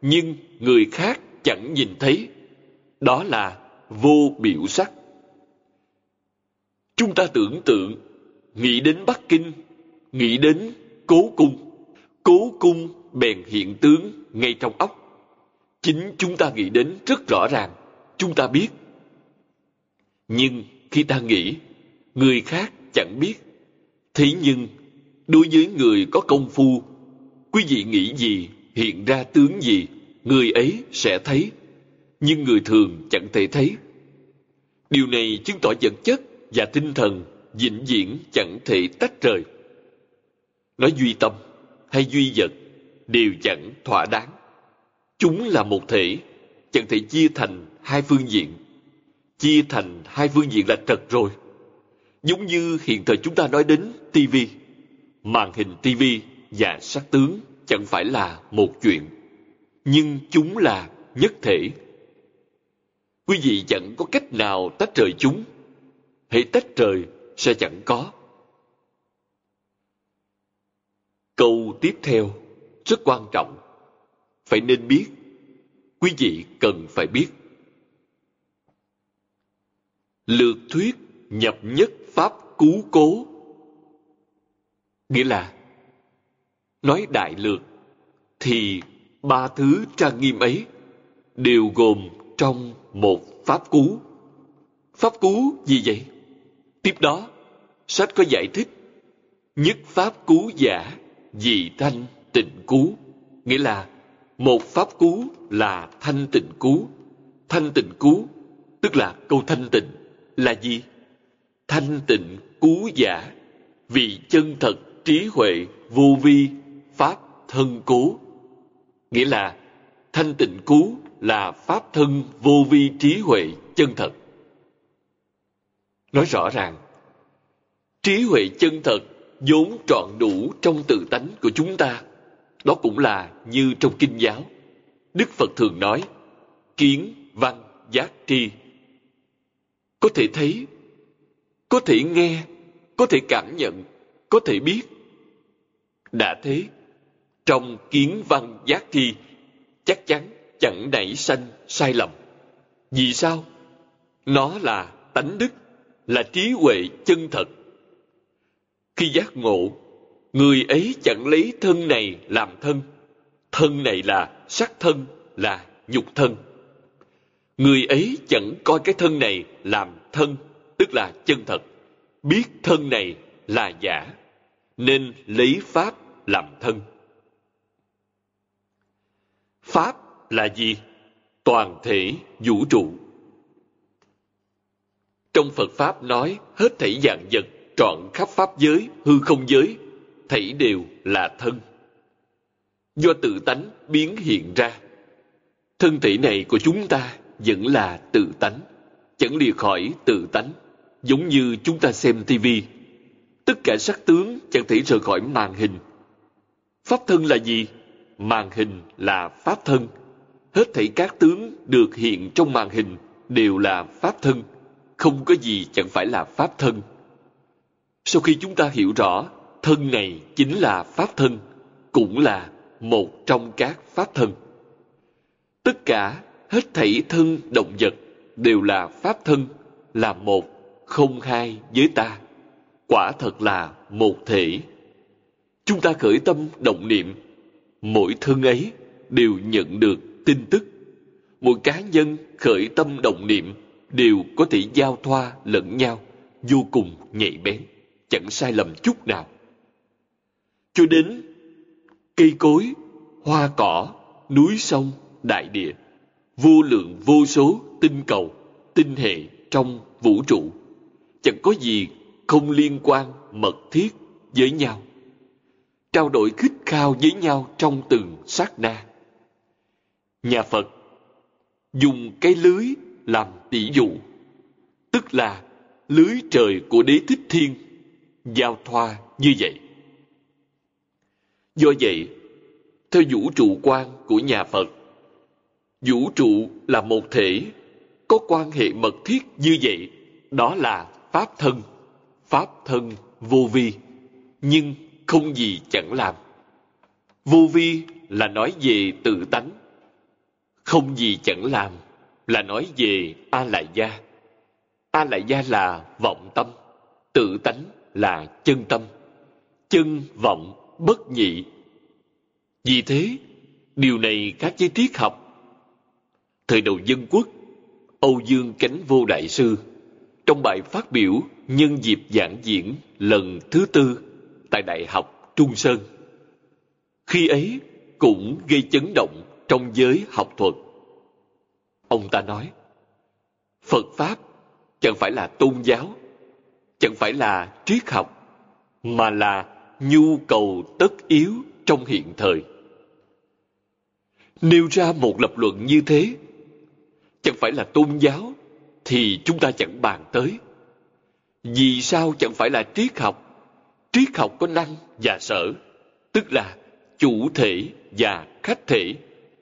nhưng người khác chẳng nhìn thấy. Đó là vô biểu sắc. Chúng ta tưởng tượng, nghĩ đến Bắc Kinh, nghĩ đến cố cung. Cố cung bèn hiện tướng ngay trong óc. Chính chúng ta nghĩ đến rất rõ ràng, chúng ta biết. Nhưng khi ta nghĩ, người khác chẳng biết. Thế nhưng, đối với người có công phu, quý vị nghĩ gì, hiện ra tướng gì, người ấy sẽ thấy nhưng người thường chẳng thể thấy. Điều này chứng tỏ vật chất và tinh thần vĩnh viễn chẳng thể tách rời. Nói duy tâm hay duy vật đều chẳng thỏa đáng. Chúng là một thể, chẳng thể chia thành hai phương diện. Chia thành hai phương diện là trật rồi. Giống như hiện thời chúng ta nói đến TV, màn hình TV và sắc tướng chẳng phải là một chuyện, nhưng chúng là nhất thể quý vị chẳng có cách nào tách rời chúng hãy tách rời sẽ chẳng có. Câu tiếp theo rất quan trọng, phải nên biết, quý vị cần phải biết. Lược thuyết nhập nhất pháp cú cố, nghĩa là nói đại lược, thì ba thứ trang nghiêm ấy đều gồm trong một pháp cú. Pháp cú gì vậy? Tiếp đó, sách có giải thích nhất pháp cú giả dị thanh tịnh cú nghĩa là một pháp cú là thanh tịnh cú thanh tịnh cú tức là câu thanh tịnh là gì thanh tịnh cú giả vì chân thật trí huệ vô vi pháp thân cố nghĩa là thanh tịnh cú là pháp thân vô vi trí huệ chân thật. Nói rõ ràng, trí huệ chân thật vốn trọn đủ trong tự tánh của chúng ta. Đó cũng là như trong kinh giáo. Đức Phật thường nói, kiến, văn, giác, tri. Có thể thấy, có thể nghe, có thể cảm nhận, có thể biết. Đã thế, trong kiến văn giác tri, chắc chắn chẳng nảy sanh sai lầm. Vì sao? Nó là tánh đức, là trí huệ chân thật. Khi giác ngộ, người ấy chẳng lấy thân này làm thân. Thân này là sắc thân, là nhục thân. Người ấy chẳng coi cái thân này làm thân, tức là chân thật. Biết thân này là giả, nên lấy Pháp làm thân. Pháp là gì? Toàn thể vũ trụ. Trong Phật Pháp nói hết thảy dạng vật trọn khắp Pháp giới, hư không giới, thảy đều là thân. Do tự tánh biến hiện ra. Thân thể này của chúng ta vẫn là tự tánh, chẳng lìa khỏi tự tánh, giống như chúng ta xem tivi. Tất cả sắc tướng chẳng thể rời khỏi màn hình. Pháp thân là gì? Màn hình là pháp thân. Hết thảy các tướng được hiện trong màn hình đều là pháp thân. Không có gì chẳng phải là pháp thân. Sau khi chúng ta hiểu rõ thân này chính là pháp thân, cũng là một trong các pháp thân. Tất cả hết thảy thân động vật đều là pháp thân, là một, không hai với ta. Quả thật là một thể. Chúng ta khởi tâm động niệm, mỗi thân ấy đều nhận được tin tức. Mỗi cá nhân khởi tâm động niệm đều có thể giao thoa lẫn nhau, vô cùng nhạy bén, chẳng sai lầm chút nào. Cho đến cây cối, hoa cỏ, núi sông, đại địa, vô lượng vô số tinh cầu, tinh hệ trong vũ trụ, chẳng có gì không liên quan mật thiết với nhau. Trao đổi khích khao với nhau trong từng sát na. Nhà Phật dùng cái lưới làm tỷ dụ, tức là lưới trời của đế thích thiên, giao thoa như vậy. Do vậy, theo vũ trụ quan của nhà Phật, vũ trụ là một thể, có quan hệ mật thiết như vậy, đó là Pháp thân, Pháp thân vô vi, nhưng không gì chẳng làm. Vô vi là nói về tự tánh, không gì chẳng làm là nói về A Lại Gia. A Lại Gia là vọng tâm, tự tánh là chân tâm. Chân vọng bất nhị. Vì thế, điều này các giới triết học. Thời đầu dân quốc, Âu Dương Cánh Vô Đại Sư trong bài phát biểu nhân dịp giảng diễn lần thứ tư tại Đại học Trung Sơn. Khi ấy cũng gây chấn động trong giới học thuật. Ông ta nói, Phật Pháp chẳng phải là tôn giáo, chẳng phải là triết học, mà là nhu cầu tất yếu trong hiện thời. Nêu ra một lập luận như thế, chẳng phải là tôn giáo, thì chúng ta chẳng bàn tới. Vì sao chẳng phải là triết học? Triết học có năng và sở, tức là chủ thể và khách thể,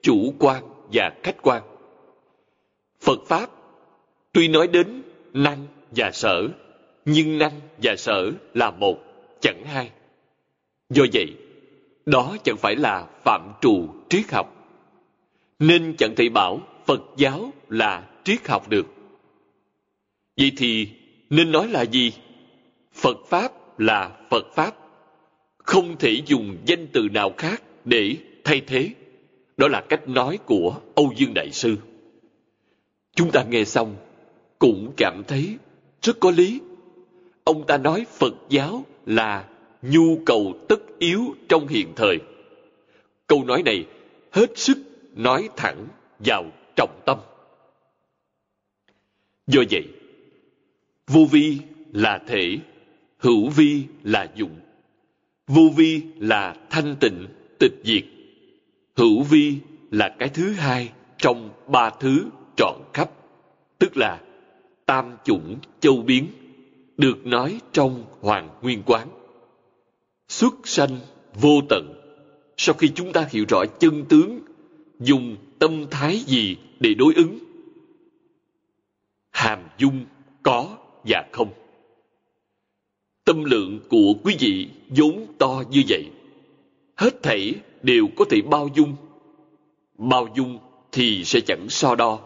chủ quan và khách quan. Phật Pháp tuy nói đến năng và sở, nhưng năng và sở là một, chẳng hai. Do vậy, đó chẳng phải là phạm trù triết học. Nên chẳng thể bảo Phật giáo là triết học được. Vậy thì nên nói là gì? Phật Pháp là Phật Pháp. Không thể dùng danh từ nào khác để thay thế. Đó là cách nói của Âu Dương Đại Sư. Chúng ta nghe xong cũng cảm thấy rất có lý. Ông ta nói Phật giáo là nhu cầu tất yếu trong hiện thời. Câu nói này hết sức nói thẳng vào trọng tâm. Do vậy, vô vi là thể, hữu vi là dụng. Vô vi là thanh tịnh, tịch diệt. Hữu vi là cái thứ hai trong ba thứ trọn khắp, tức là tam chủng châu biến, được nói trong Hoàng Nguyên Quán. Xuất sanh vô tận, sau khi chúng ta hiểu rõ chân tướng, dùng tâm thái gì để đối ứng? Hàm dung có và không. Tâm lượng của quý vị vốn to như vậy. Hết thảy đều có thể bao dung. Bao dung thì sẽ chẳng so đo.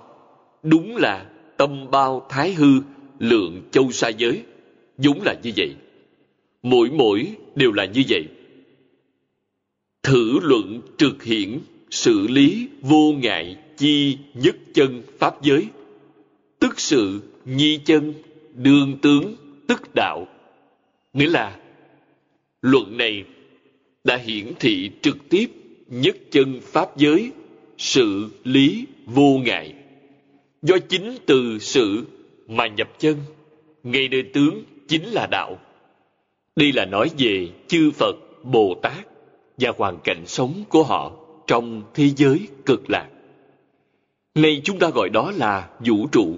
Đúng là tâm bao thái hư, lượng châu xa giới. Đúng là như vậy. mỗi mỗi đều là như vậy thử luận trực hiển xử lý vô ngại chi nhất chân pháp giới tức sự nhi chân đương tướng tức đạo nghĩa là luận này đã hiển thị trực tiếp nhất chân pháp giới, sự lý vô ngại. Do chính từ sự mà nhập chân, ngay nơi tướng chính là đạo. Đây là nói về chư phật, bồ tát và hoàn cảnh sống của họ trong thế giới cực lạc. Nay chúng ta gọi đó là vũ trụ.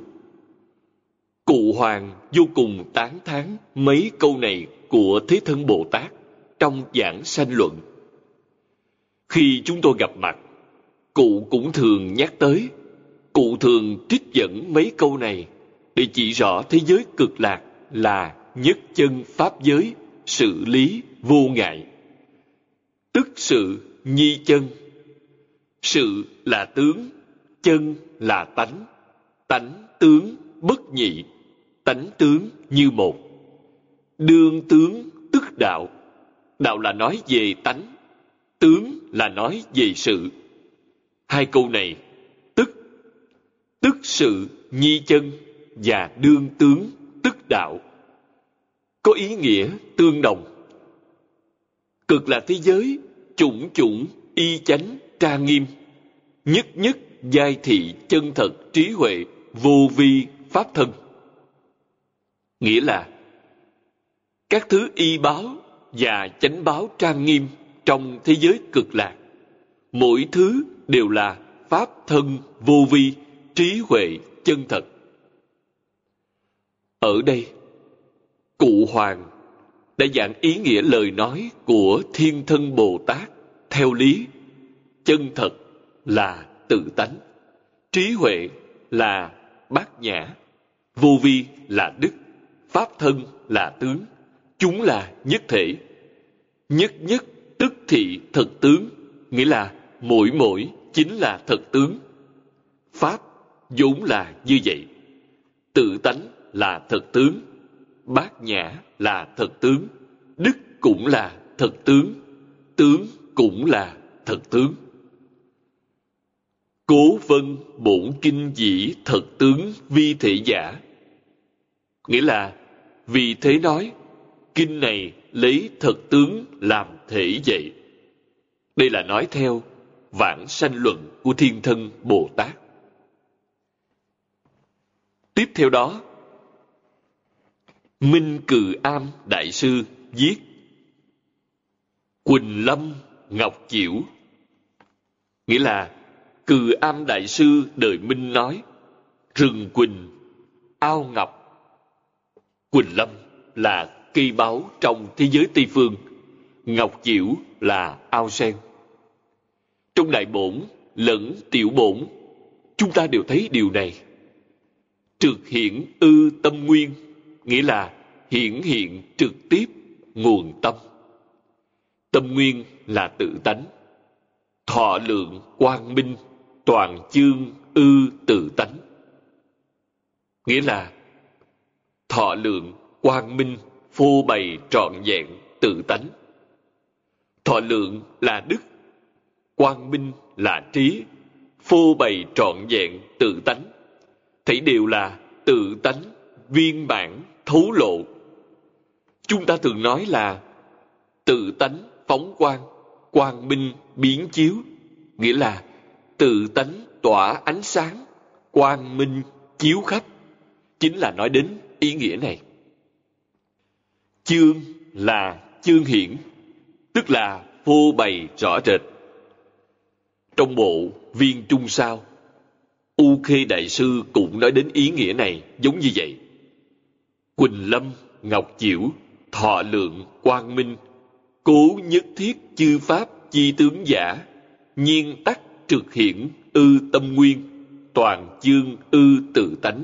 Cụ hoàng vô cùng tán thán mấy câu này của thế thân bồ tát trong giảng sanh luận. Khi chúng tôi gặp mặt, cụ cũng thường nhắc tới, cụ thường trích dẫn mấy câu này để chỉ rõ thế giới cực lạc là nhất chân pháp giới, sự lý vô ngại. Tức sự nhi chân. Sự là tướng, chân là tánh tánh tướng bất nhị, tánh tướng như một. Đương tướng tức đạo đạo là nói về tánh, tướng là nói về sự. Hai câu này, tức tức sự, nhi chân và đương tướng, tức đạo. Có ý nghĩa tương đồng. Cực là thế giới, chủng chủng, y chánh, tra nghiêm. Nhất nhất, giai thị, chân thật, trí huệ, vô vi, pháp thân. Nghĩa là, các thứ y báo và chánh báo trang nghiêm trong thế giới cực lạc. Mỗi thứ đều là pháp thân vô vi, trí huệ chân thật. Ở đây, cụ hoàng đã giảng ý nghĩa lời nói của thiên thân bồ tát theo lý chân thật là tự tánh, trí huệ là bát nhã, vô vi là đức, pháp thân là tướng chúng là nhất thể. Nhất nhất tức thị thật tướng, nghĩa là mỗi mỗi chính là thật tướng. Pháp vốn là như vậy. Tự tánh là thật tướng, bát nhã là thật tướng, đức cũng là thật tướng tướng cũng là thật tướng. Cố vân bổn kinh dĩ thật tướng vi thể giả, nghĩa là vì thế nói kinh này lấy thật tướng làm thể vậy đây là nói theo vãng sanh luận của thiên thân bồ tát. Tiếp theo đó, minh cừ am đại sư viết, quỳnh lâm ngọc chiểu. Nghĩa là cừ am đại sư đời minh nói, rừng quỳnh, ao ngọc, quỳnh lâm là kỳ báu trong thế giới tây phương, ngọc Diễu là ao sen. Trong đại bổn lẫn tiểu bổn, chúng ta đều thấy điều này. Trực hiện ư tâm nguyên, nghĩa là hiển hiện trực tiếp nguồn tâm. Tâm nguyên là tự tánh, thọ lượng quang minh, toàn chương ư tự tánh. Nghĩa là thọ lượng quang minh phô bày trọn vẹn tự tánh. Thọ lượng là đức, quang minh là trí. Phô bày trọn vẹn tự tánh. Thấy đều là tự tánh viên bản thấu lộ. Chúng ta thường nói là tự tánh phóng quang quang minh biến chiếu. Nghĩa là tự tánh tỏa ánh sáng, quang minh chiếu khắp. Chính là nói đến ý nghĩa này chương là chương hiển, tức là phô bày rõ rệt. Trong bộ viên trung sao, u khê đại sư cũng nói đến ý nghĩa này giống như vậy. Quỳnh lâm, ngọc chiểu thọ lượng, quang minh, cố nhất thiết chư pháp, chi tướng giả, nhiên tắc trực hiển, ư tâm nguyên, toàn chương ư tự tánh,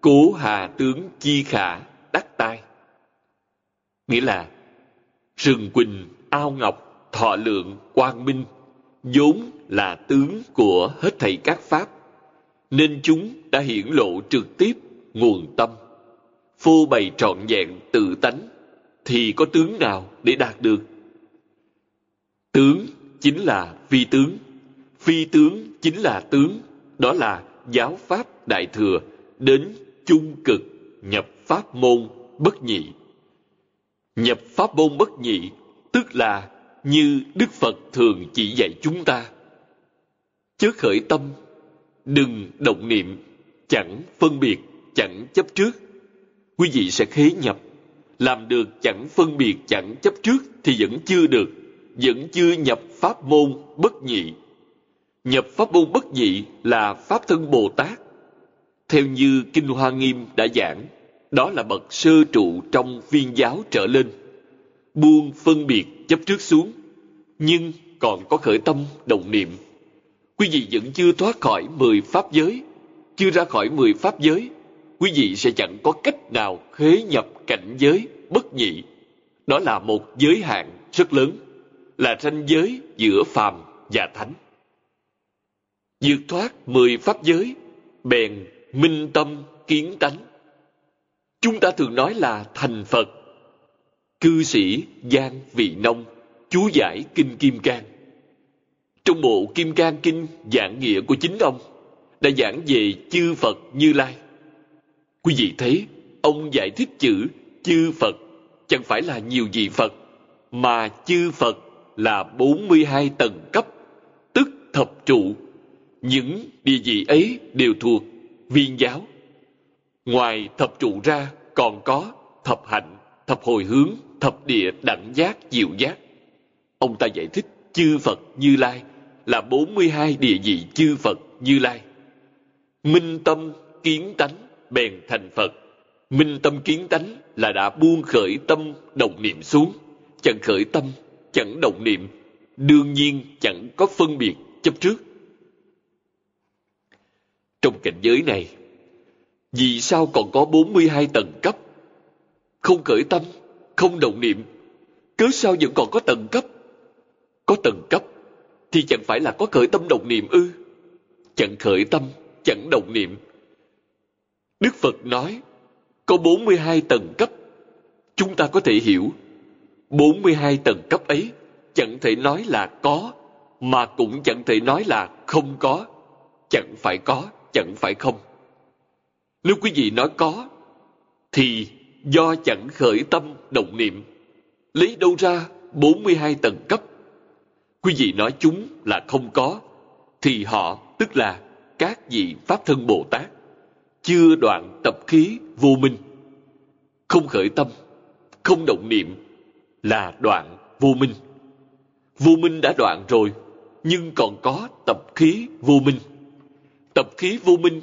cố hà tướng chi khả, đắc tai nghĩa là, rừng quỳnh ao ngọc, thọ lượng, quang minh vốn là tướng của hết thảy các pháp, nên chúng đã hiển lộ trực tiếp nguồn tâm, phô bày trọn vẹn tự tánh, thì có tướng nào để đạt được? Tướng chính là phi tướng. Phi tướng chính là tướng. Đó là giáo pháp đại thừa đến chung cực nhập pháp môn bất nhị. Nhập pháp môn bất nhị tức là như Đức Phật thường chỉ dạy chúng ta. Chớ khởi tâm, đừng động niệm, chẳng phân biệt, chẳng chấp trước. Quý vị sẽ khế nhập. Làm được chẳng phân biệt, chẳng chấp trước thì vẫn chưa được, vẫn chưa nhập pháp môn bất nhị. Nhập pháp môn bất nhị là Pháp thân Bồ Tát. Theo như Kinh Hoa Nghiêm đã giảng, đó là bậc sơ trụ trong viên giáo trở lên. Buông phân biệt chấp trước xuống, nhưng còn có khởi tâm đồng niệm. Quý vị vẫn chưa thoát khỏi mười pháp giới, chưa ra khỏi mười pháp giới, quý vị sẽ chẳng có cách nào khế nhập cảnh giới bất nhị. Đó là một giới hạn rất lớn, là ranh giới giữa phàm và thánh. Vượt thoát mười pháp giới, bèn minh tâm kiến tánh. Chúng ta thường nói là thành Phật. Cư sĩ Giang Vị Nông, chú giải Kinh Kim Cang. Trong bộ Kim Cang Kinh giảng nghĩa của chính ông, đã giảng về chư Phật Như Lai. Quý vị thấy, ông giải thích chữ chư Phật chẳng phải là nhiều vị Phật, mà chư Phật là 42 tầng cấp, tức thập trụ. Những địa vị ấy đều thuộc viên giáo. Ngoài thập trụ ra còn có thập hạnh, thập hồi hướng, thập địa đẳng giác, diệu giác. Ông ta giải thích chư Phật Như Lai là 42 địa vị chư Phật Như Lai. Minh tâm kiến tánh bèn thành Phật. Minh tâm kiến tánh là đã buông khởi tâm động niệm xuống, chẳng khởi tâm, chẳng động niệm, đương nhiên chẳng có phân biệt chấp trước. Trong cảnh giới này, vì sao còn có 42 tầng cấp? Không khởi tâm, không động niệm, cớ sao vẫn còn có tầng cấp? Có tầng cấp thì chẳng phải là có khởi tâm động niệm ư? Chẳng khởi tâm, chẳng động niệm. Đức Phật nói, có 42 tầng cấp. Chúng ta có thể hiểu, 42 tầng cấp ấy chẳng thể nói là có, mà cũng chẳng thể nói là không có. Chẳng phải có, chẳng phải không. Nếu quý vị nói có, thì do chẳng khởi tâm động niệm, lấy đâu ra 42 tầng cấp? Quý vị nói chúng là không có, thì họ tức là các vị Pháp thân Bồ Tát, chưa đoạn tập khí vô minh. Không khởi tâm, không động niệm là đoạn vô minh. Vô minh đã đoạn rồi, nhưng còn có tập khí vô minh. Tập khí vô minh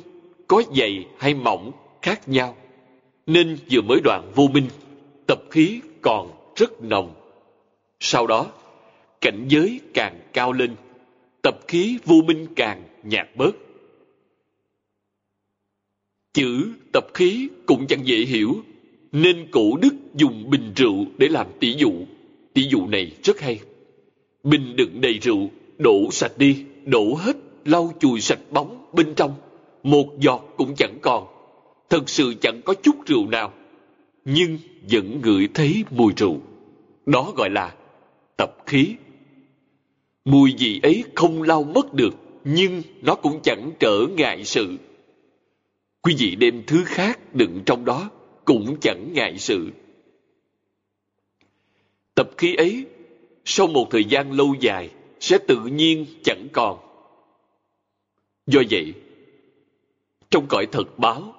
có dày hay mỏng khác nhau, nên vừa mới đoạn vô minh, tập khí còn rất nồng. Sau đó, cảnh giới càng cao lên, tập khí vô minh càng nhạt bớt. Chữ tập khí cũng chẳng dễ hiểu, nên cổ đức dùng bình rượu để làm tỷ dụ. Tỷ dụ này rất hay. Bình đựng đầy rượu, đổ sạch đi, đổ hết, lau chùi sạch bóng bên trong. Một giọt cũng chẳng còn. Thật sự chẳng có chút rượu nào. Nhưng vẫn ngửi thấy mùi rượu. Đó gọi là tập khí. Mùi gì ấy không lau mất được, nhưng nó cũng chẳng trở ngại sự. Quý vị đem thứ khác đựng trong đó, cũng chẳng ngại sự. Tập khí ấy, sau một thời gian lâu dài, sẽ tự nhiên chẳng còn. Do vậy, trong cõi thật báo,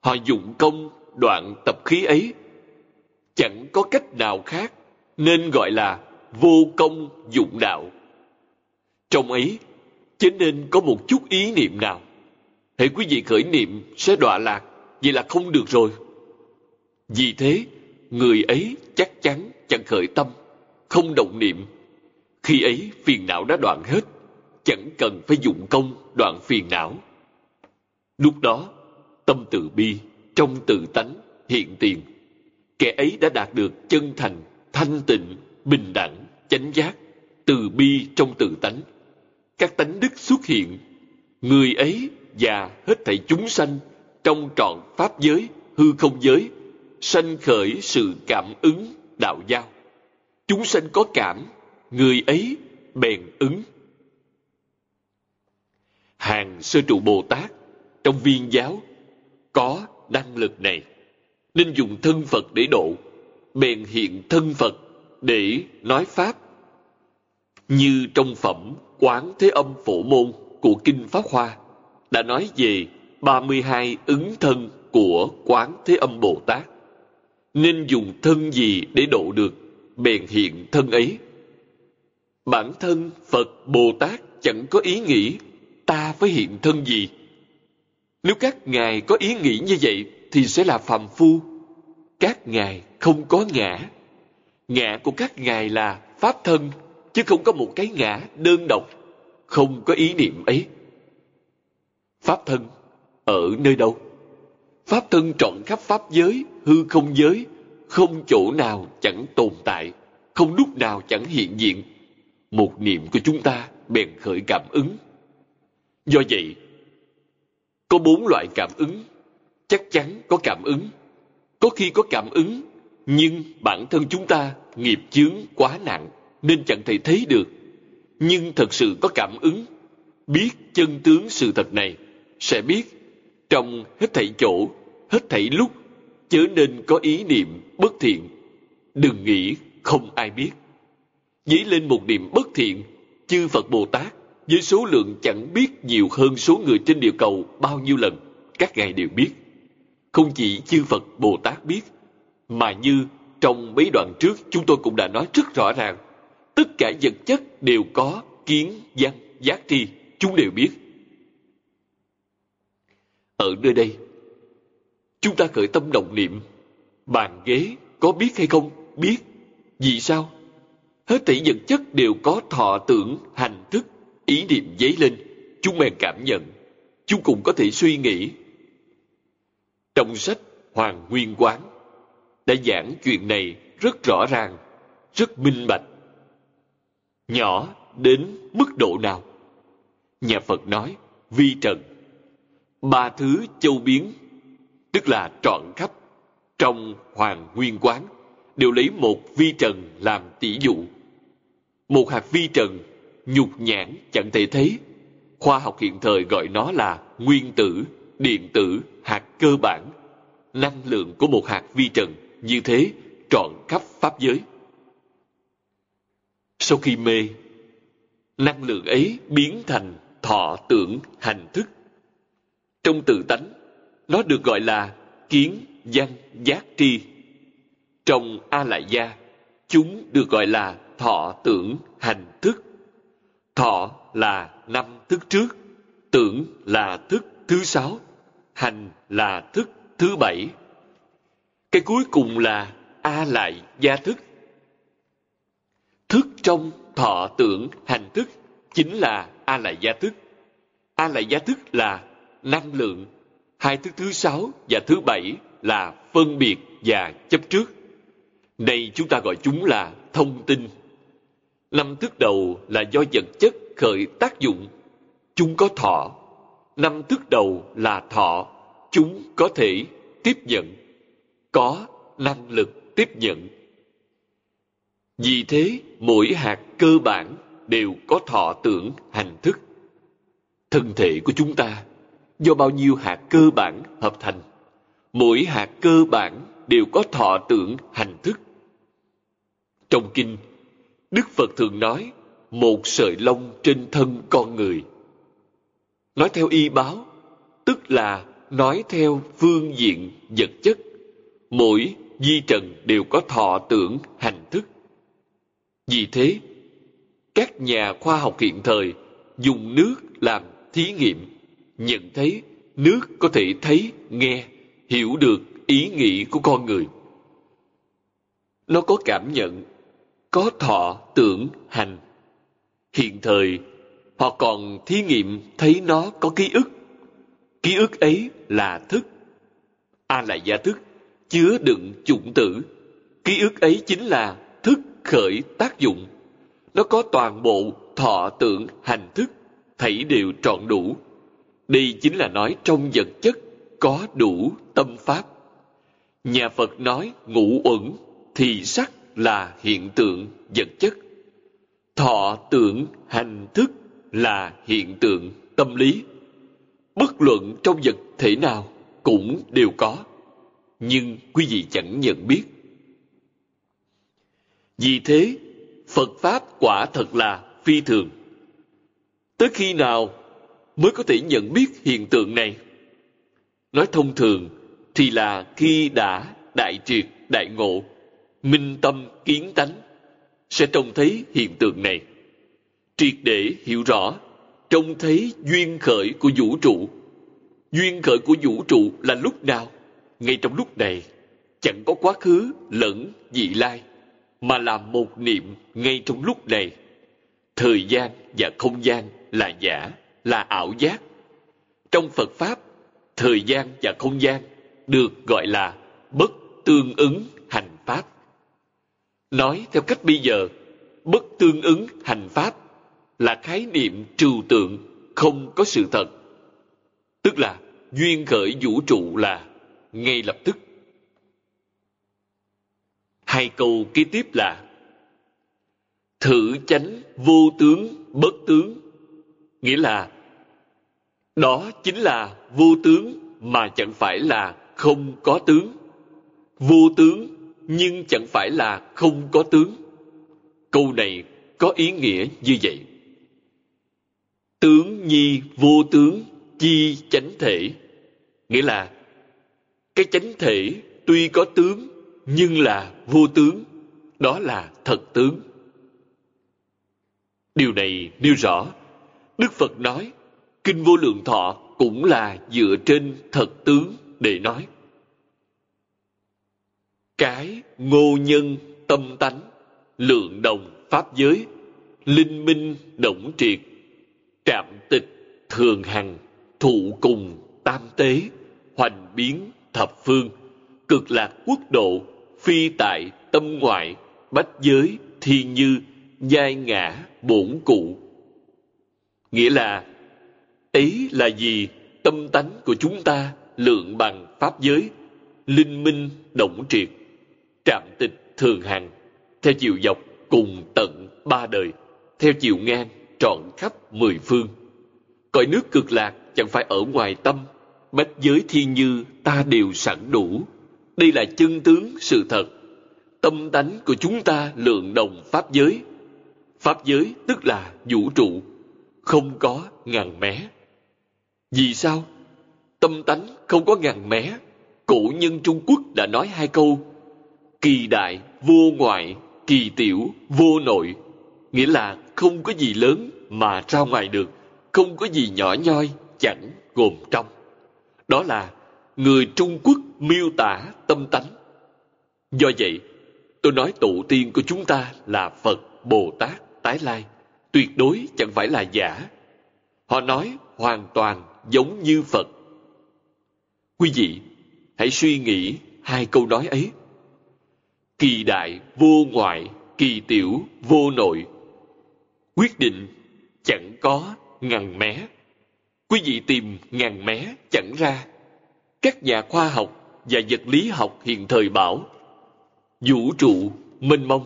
họ dụng công đoạn tập khí ấy, chẳng có cách nào khác nên gọi là vô công dụng đạo. Trong ấy, chứ nên có một chút ý niệm nào. Hãy quý vị khởi niệm sẽ đọa lạc, vậy là không được rồi. Vì thế, người ấy chắc chắn chẳng khởi tâm, không động niệm. Khi ấy phiền não đã đoạn hết, chẳng cần phải dụng công đoạn phiền não. Lúc đó, tâm từ bi, trong tự tánh, hiện tiền. Kẻ ấy đã đạt được chân thành, thanh tịnh, bình đẳng, chánh giác, từ bi trong tự tánh. Các tánh đức xuất hiện, người ấy và hết thảy chúng sanh trong trọn pháp giới, hư không giới sanh khởi sự cảm ứng đạo giao. Chúng sanh có cảm, người ấy bèn ứng. Hàng sơ trụ Bồ Tát trong viên giáo có năng lực này, nên dùng thân Phật để độ, bèn hiện thân Phật để nói Pháp. Như trong phẩm Quán Thế Âm Phổ Môn của Kinh Pháp Hoa đã nói về 32 ứng thân của Quán Thế Âm Bồ Tát. Nên dùng thân gì để độ được, bèn hiện thân ấy. Bản thân Phật Bồ Tát chẳng có ý nghĩ ta phải hiện thân gì. Nếu các ngài có ý nghĩ như vậy thì sẽ là phàm phu. Các ngài không có ngã. Ngã của các ngài là pháp thân, chứ không có một cái ngã đơn độc, không có ý niệm ấy. Pháp thân ở nơi đâu? Pháp thân trọn khắp pháp giới, hư không giới, không chỗ nào chẳng tồn tại, không lúc nào chẳng hiện diện. Một niệm của chúng ta bèn khởi cảm ứng. Do vậy, có bốn loại cảm ứng, chắc chắn có cảm ứng. Có khi có cảm ứng, nhưng bản thân chúng ta nghiệp chướng quá nặng nên chẳng thể thấy được. Nhưng thật sự có cảm ứng, biết chân tướng sự thật này, sẽ biết trong hết thảy chỗ, hết thảy lúc, chớ nên có ý niệm bất thiện. Đừng nghĩ không ai biết. Dấy lên một niệm bất thiện, chư Phật Bồ Tát với số lượng chẳng biết nhiều hơn số người trên địa cầu bao nhiêu lần, các ngài đều biết. Không chỉ chư Phật Bồ Tát biết, mà như trong mấy đoạn trước chúng tôi cũng đã nói rất rõ ràng, tất cả vật chất đều có kiến, văn, giác tri, chúng đều biết. Ở nơi đây, chúng ta khởi tâm động niệm, bàn ghế có biết hay không? Biết. Vì sao? Hết thảy vật chất đều có thọ tưởng, hành thức, ý niệm dấy lên, chúng bèn cảm nhận, chúng cũng có thể suy nghĩ. Trong sách Hoàng Nguyên Quán đã giảng chuyện này rất rõ ràng, rất minh bạch. Nhỏ đến mức độ nào? Nhà Phật nói, vi trần. Ba thứ châu biến, tức là trọn khắp, trong Hoàng Nguyên Quán, đều lấy một vi trần làm tỷ dụ. Một hạt vi trần nhục nhãn chẳng thể thấy. Khoa học hiện thời gọi nó là nguyên tử, điện tử, hạt cơ bản. Năng lượng của một hạt vi trần như thế trọn khắp pháp giới. Sau khi mê, năng lượng ấy biến thành thọ tưởng hành thức. Trong tự tánh, nó được gọi là kiến văn giác tri. Trong A Lại Gia, chúng được gọi là thọ tưởng hành thức Thọ là năm thức trước, tưởng là thức thứ sáu, hành là thức thứ bảy. Cái cuối cùng là A lại gia thức. Thức trong thọ tưởng hành thức chính là A lại gia thức. A lại gia thức là năng lượng, hai thức thứ sáu và thứ bảy là phân biệt và chấp trước. Đây chúng ta gọi chúng là thông tin Năm thức đầu là do vật chất khởi tác dụng, chúng có thọ. Năm thức đầu là thọ, chúng có thể tiếp nhận, có năng lực tiếp nhận. Vì thế, mỗi hạt cơ bản đều có thọ tưởng hành thức. Thân thể của chúng ta do bao nhiêu hạt cơ bản hợp thành. Mỗi hạt cơ bản đều có thọ tưởng hành thức. Trong kinh Đức Phật thường nói một sợi lông trên thân con người. Nói theo y báo, tức là nói theo phương diện vật chất. Mỗi di trần đều có thọ tưởng hành thức. Vì thế, các nhà khoa học hiện thời dùng nước làm thí nghiệm, nhận thấy nước có thể thấy, nghe, hiểu được ý nghĩ của con người. Nó có cảm nhận có thọ tưởng hành. Hiện thời, họ còn thí nghiệm thấy nó có ký ức. Ký ức ấy là thức. A là gia thức, chứa đựng chủng tử. Ký ức ấy chính là thức khởi tác dụng. Nó có toàn bộ thọ tưởng hành thức, thảy đều trọn đủ. Đây chính là nói trong vật chất có đủ tâm pháp. Nhà Phật nói ngũ uẩn thì sắc là hiện tượng vật chất. Thọ tưởng hành thức là hiện tượng tâm lý. Bất luận trong vật thể nào cũng đều có. Nhưng quý vị chẳng nhận biết. Vì thế, Phật Pháp quả thật là phi thường. Tới khi nào mới có thể nhận biết hiện tượng này? Nói thông thường thì là khi đã đại triệt, đại ngộ, minh tâm, kiến tánh, sẽ trông thấy hiện tượng này. Triệt để hiểu rõ, trông thấy duyên khởi của vũ trụ. Duyên khởi của vũ trụ là lúc nào? Ngay trong lúc này, chẳng có quá khứ lẫn vị lai, mà là một niệm ngay trong lúc này. Thời gian và không gian là giả, là ảo giác. Trong Phật Pháp, thời gian và không gian được gọi là bất tương ứng hành pháp. Nói theo cách bây giờ, bất tương ứng hành pháp là khái niệm trừu tượng không có sự thật. Tức là duyên khởi vũ trụ là ngay lập tức. Hai câu kế tiếp là Thử chánh vô tướng bất tướng Nghĩa là Đó chính là vô tướng mà chẳng phải là không có tướng. Vô tướng nhưng chẳng phải là không có tướng. Câu này có ý nghĩa như vậy. Tướng nhi vô tướng chi chánh thể. Nghĩa là cái chánh thể tuy có tướng nhưng là vô tướng. Đó là thật tướng. Điều này nêu rõ, Đức Phật nói, Kinh Vô Lượng Thọ cũng là dựa trên thật tướng để nói. Cái ngô nhân tâm tánh, lượng đồng pháp giới, linh minh động triệt, trạm tịch thường hằng, thụ cùng tam tế, hoành biến thập phương, cực lạc quốc độ, phi tại tâm ngoại, bách giới, thiên như, giai ngã, bổn cụ. Nghĩa là, ấy là gì tâm tánh của chúng ta lượng bằng pháp giới, linh minh động triệt, trạm tịch thường hằng, theo chiều dọc cùng tận ba đời, theo chiều ngang trọn khắp mười phương. Cõi nước cực lạc chẳng phải ở ngoài tâm, bách giới thiên như ta đều sẵn đủ. Đây là chân tướng sự thật. Tâm tánh của chúng ta lượng đồng pháp giới. Pháp giới tức là vũ trụ, không có ngàn mé. Vì sao? Tâm tánh không có ngàn mé. Cổ nhân Trung Quốc đã nói hai câu kỳ đại, vô ngoại, kỳ tiểu, vô nội. Nghĩa là không có gì lớn mà ra ngoài được, không có gì nhỏ nhoi, chẳng gồm trong. Đó là người Trung Quốc miêu tả tâm tánh. Do vậy, tôi nói tổ tiên của chúng ta là Phật, Bồ Tát, Tái Lai, tuyệt đối chẳng phải là giả. Họ nói hoàn toàn giống như Phật. Quý vị, hãy suy nghĩ hai câu nói ấy. Kỳ đại vô ngoại, kỳ tiểu vô nội. Quyết định chẳng có ngàn mé. Quý vị tìm ngàn mé chẳng ra. Các nhà khoa học và vật lý học hiện thời bảo vũ trụ mênh mông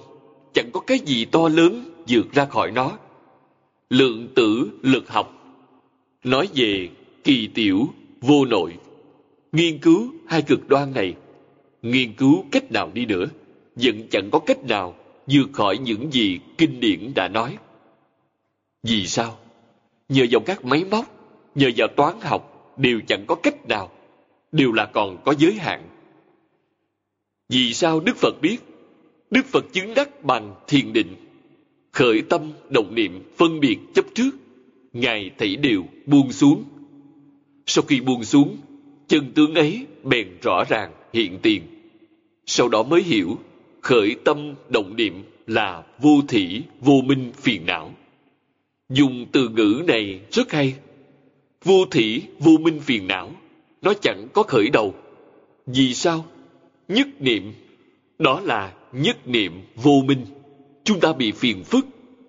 chẳng có cái gì to lớn vượt ra khỏi nó. Lượng tử lực học nói về kỳ tiểu vô nội nghiên cứu hai cực đoan này nghiên cứu cách nào đi nữa vẫn chẳng có cách nào vượt khỏi những gì kinh điển đã nói. Vì sao? Nhờ vào các máy móc, nhờ vào toán học, đều chẳng có cách nào, đều là còn có giới hạn. Vì sao đức phật biết? Đức phật chứng đắc bằng thiền định, khởi tâm động niệm phân biệt chấp trước, ngài thảy đều buông xuống. Sau khi buông xuống, chân tướng ấy bèn rõ ràng hiện tiền. Sau đó mới hiểu khởi tâm động niệm là vô thị vô minh phiền não. Dùng từ ngữ này rất hay. Vô thị vô minh phiền não nó chẳng có khởi đầu. Vì sao? Nhất niệm đó là nhất niệm vô minh. Chúng ta bị phiền phức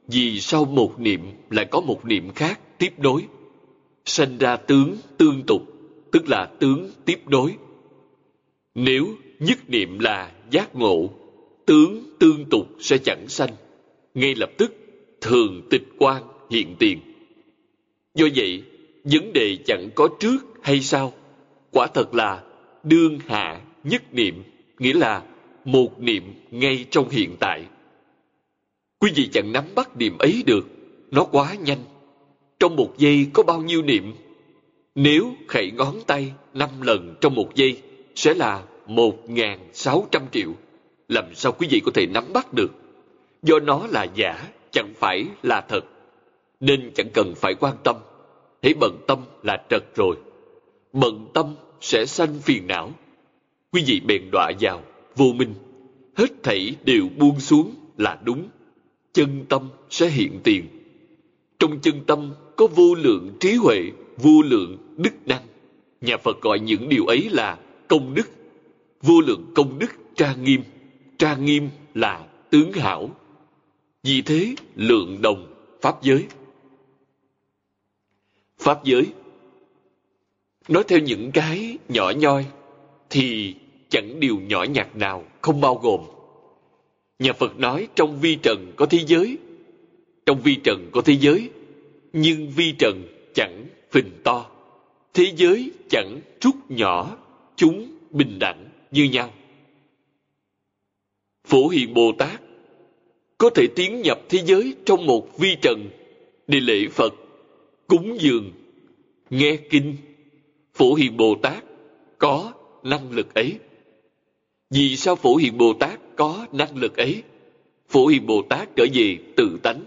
vì sau một niệm lại có một niệm khác tiếp nối? Sanh ra tướng tương tục tức là tướng tiếp nối. Nếu nhất niệm là giác ngộ, tướng tương tục sẽ chẳng sanh, ngay lập tức thường tịch quan hiện tiền. Do vậy, vấn đề chẳng có trước hay sau, quả thật là đương hạ nhất niệm, nghĩa là một niệm ngay trong hiện tại. Quý vị chẳng nắm bắt niệm ấy được, nó quá nhanh. Trong một giây có bao nhiêu niệm? Nếu khẩy ngón tay năm lần trong một giây sẽ là một ngàn sáu trăm triệu. Làm sao quý vị có thể nắm bắt được? Do nó là giả, chẳng phải là thật. Nên chẳng cần phải quan tâm. Hãy bận tâm là trật rồi. Bận tâm sẽ sanh phiền não. Quý vị bèn đọa vào, vô minh. Hết thảy đều buông xuống là đúng. Chân tâm sẽ hiện tiền. Trong chân tâm có vô lượng trí huệ, vô lượng đức năng. Nhà Phật gọi những điều ấy là công đức. Vô lượng công đức trang nghiêm. Trang nghiêm là tướng hảo. Vì thế lượng đồng Pháp giới. Pháp giới Nói theo những cái nhỏ nhoi thì chẳng điều nhỏ nhặt nào không bao gồm. Nhà Phật nói trong vi trần có thế giới. Trong vi trần có thế giới, nhưng vi trần chẳng phình to. Thế giới chẳng trút nhỏ, chúng bình đẳng như nhau. Phổ Hiền Bồ Tát có thể tiến nhập thế giới trong một vi trần để lễ Phật, cúng dường, nghe kinh. Phổ Hiền Bồ Tát có năng lực ấy. Vì sao Phổ Hiền Bồ Tát có năng lực ấy? Phổ Hiền Bồ Tát trở về tự tánh.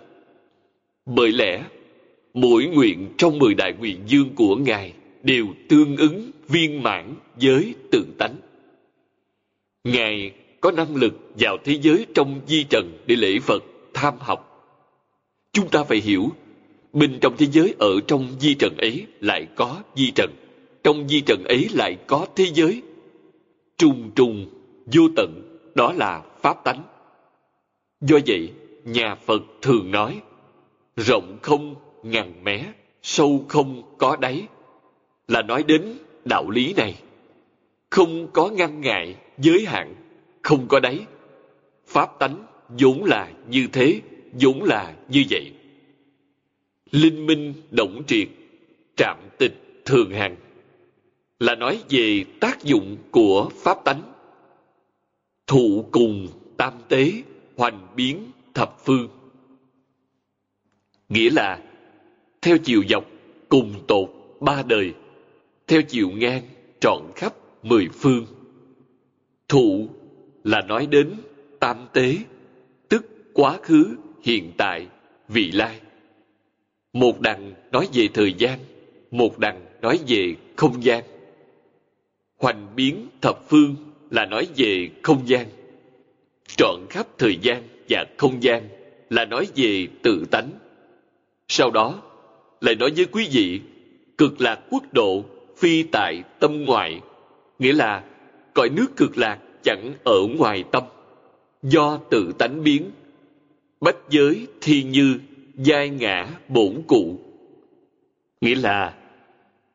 Bởi lẽ, mỗi nguyện trong mười đại nguyện dương của Ngài đều tương ứng viên mãn với tự tánh. Ngài có năng lực vào thế giới trong di trần để lễ Phật, tham học. Chúng ta phải hiểu, bên trong thế giới ở trong di trần ấy lại có di trần. Trong di trần ấy lại có thế giới. Trùng trùng, vô tận, đó là Pháp tánh. Do vậy, nhà Phật thường nói, rộng không ngàn mé, sâu không có đáy, là nói đến đạo lý này. Không có ngăn ngại, giới hạn, không có đáy. Pháp tánh vốn là như thế, vốn là như vậy. Linh minh động triệt, trạm tịch thường hằng là nói về tác dụng của pháp tánh. Thụ cùng tam tế, hoành biến thập phương. Nghĩa là theo chiều dọc cùng tột ba đời, theo chiều ngang trọn khắp mười phương. Thụ là nói đến tam tế, tức quá khứ, hiện tại, vị lai. Một đằng nói về thời gian, một đằng nói về không gian. Hoành biến thập phương là nói về không gian. Trọn khắp thời gian và không gian là nói về tự tánh. Sau đó, lại nói với quý vị, cực lạc quốc độ phi tại tâm ngoại, nghĩa là cõi nước cực lạc chẳng ở ngoài tâm, do tự tánh biến. Bách giới thi như giai ngã bổn cụ. Nghĩa là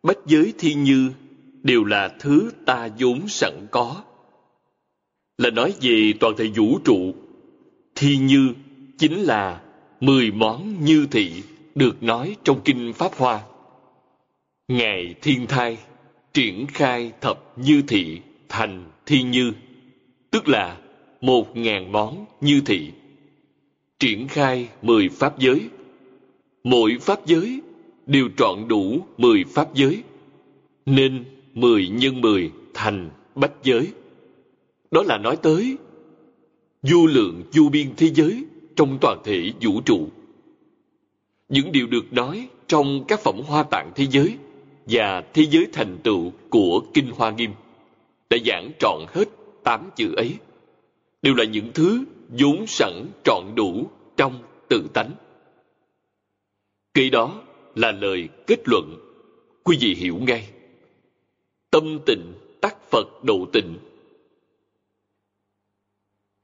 bách giới thi như đều là thứ ta vốn sẵn có. Là nói về toàn thể vũ trụ, thi như chính là mười món như thị được nói trong Kinh Pháp Hoa. Ngài Thiên Thai triển khai thập như thị thành thi như, tức là một ngàn món như thị. Triển khai mười pháp giới. Mỗi pháp giới đều trọn đủ mười pháp giới, nên mười nhân mười thành bách giới. Đó là nói tới du lượng du biên thế giới trong toàn thể vũ trụ. Những điều được nói trong các phẩm hoa tạng thế giới và thế giới thành tựu của Kinh Hoa Nghiêm đã giảng trọn hết tám chữ ấy đều là những thứ vốn sẵn trọn đủ trong tự tánh. Kỳ đó là lời kết luận, quý vị hiểu ngay. Tâm tịnh tắc Phật độ tịnh.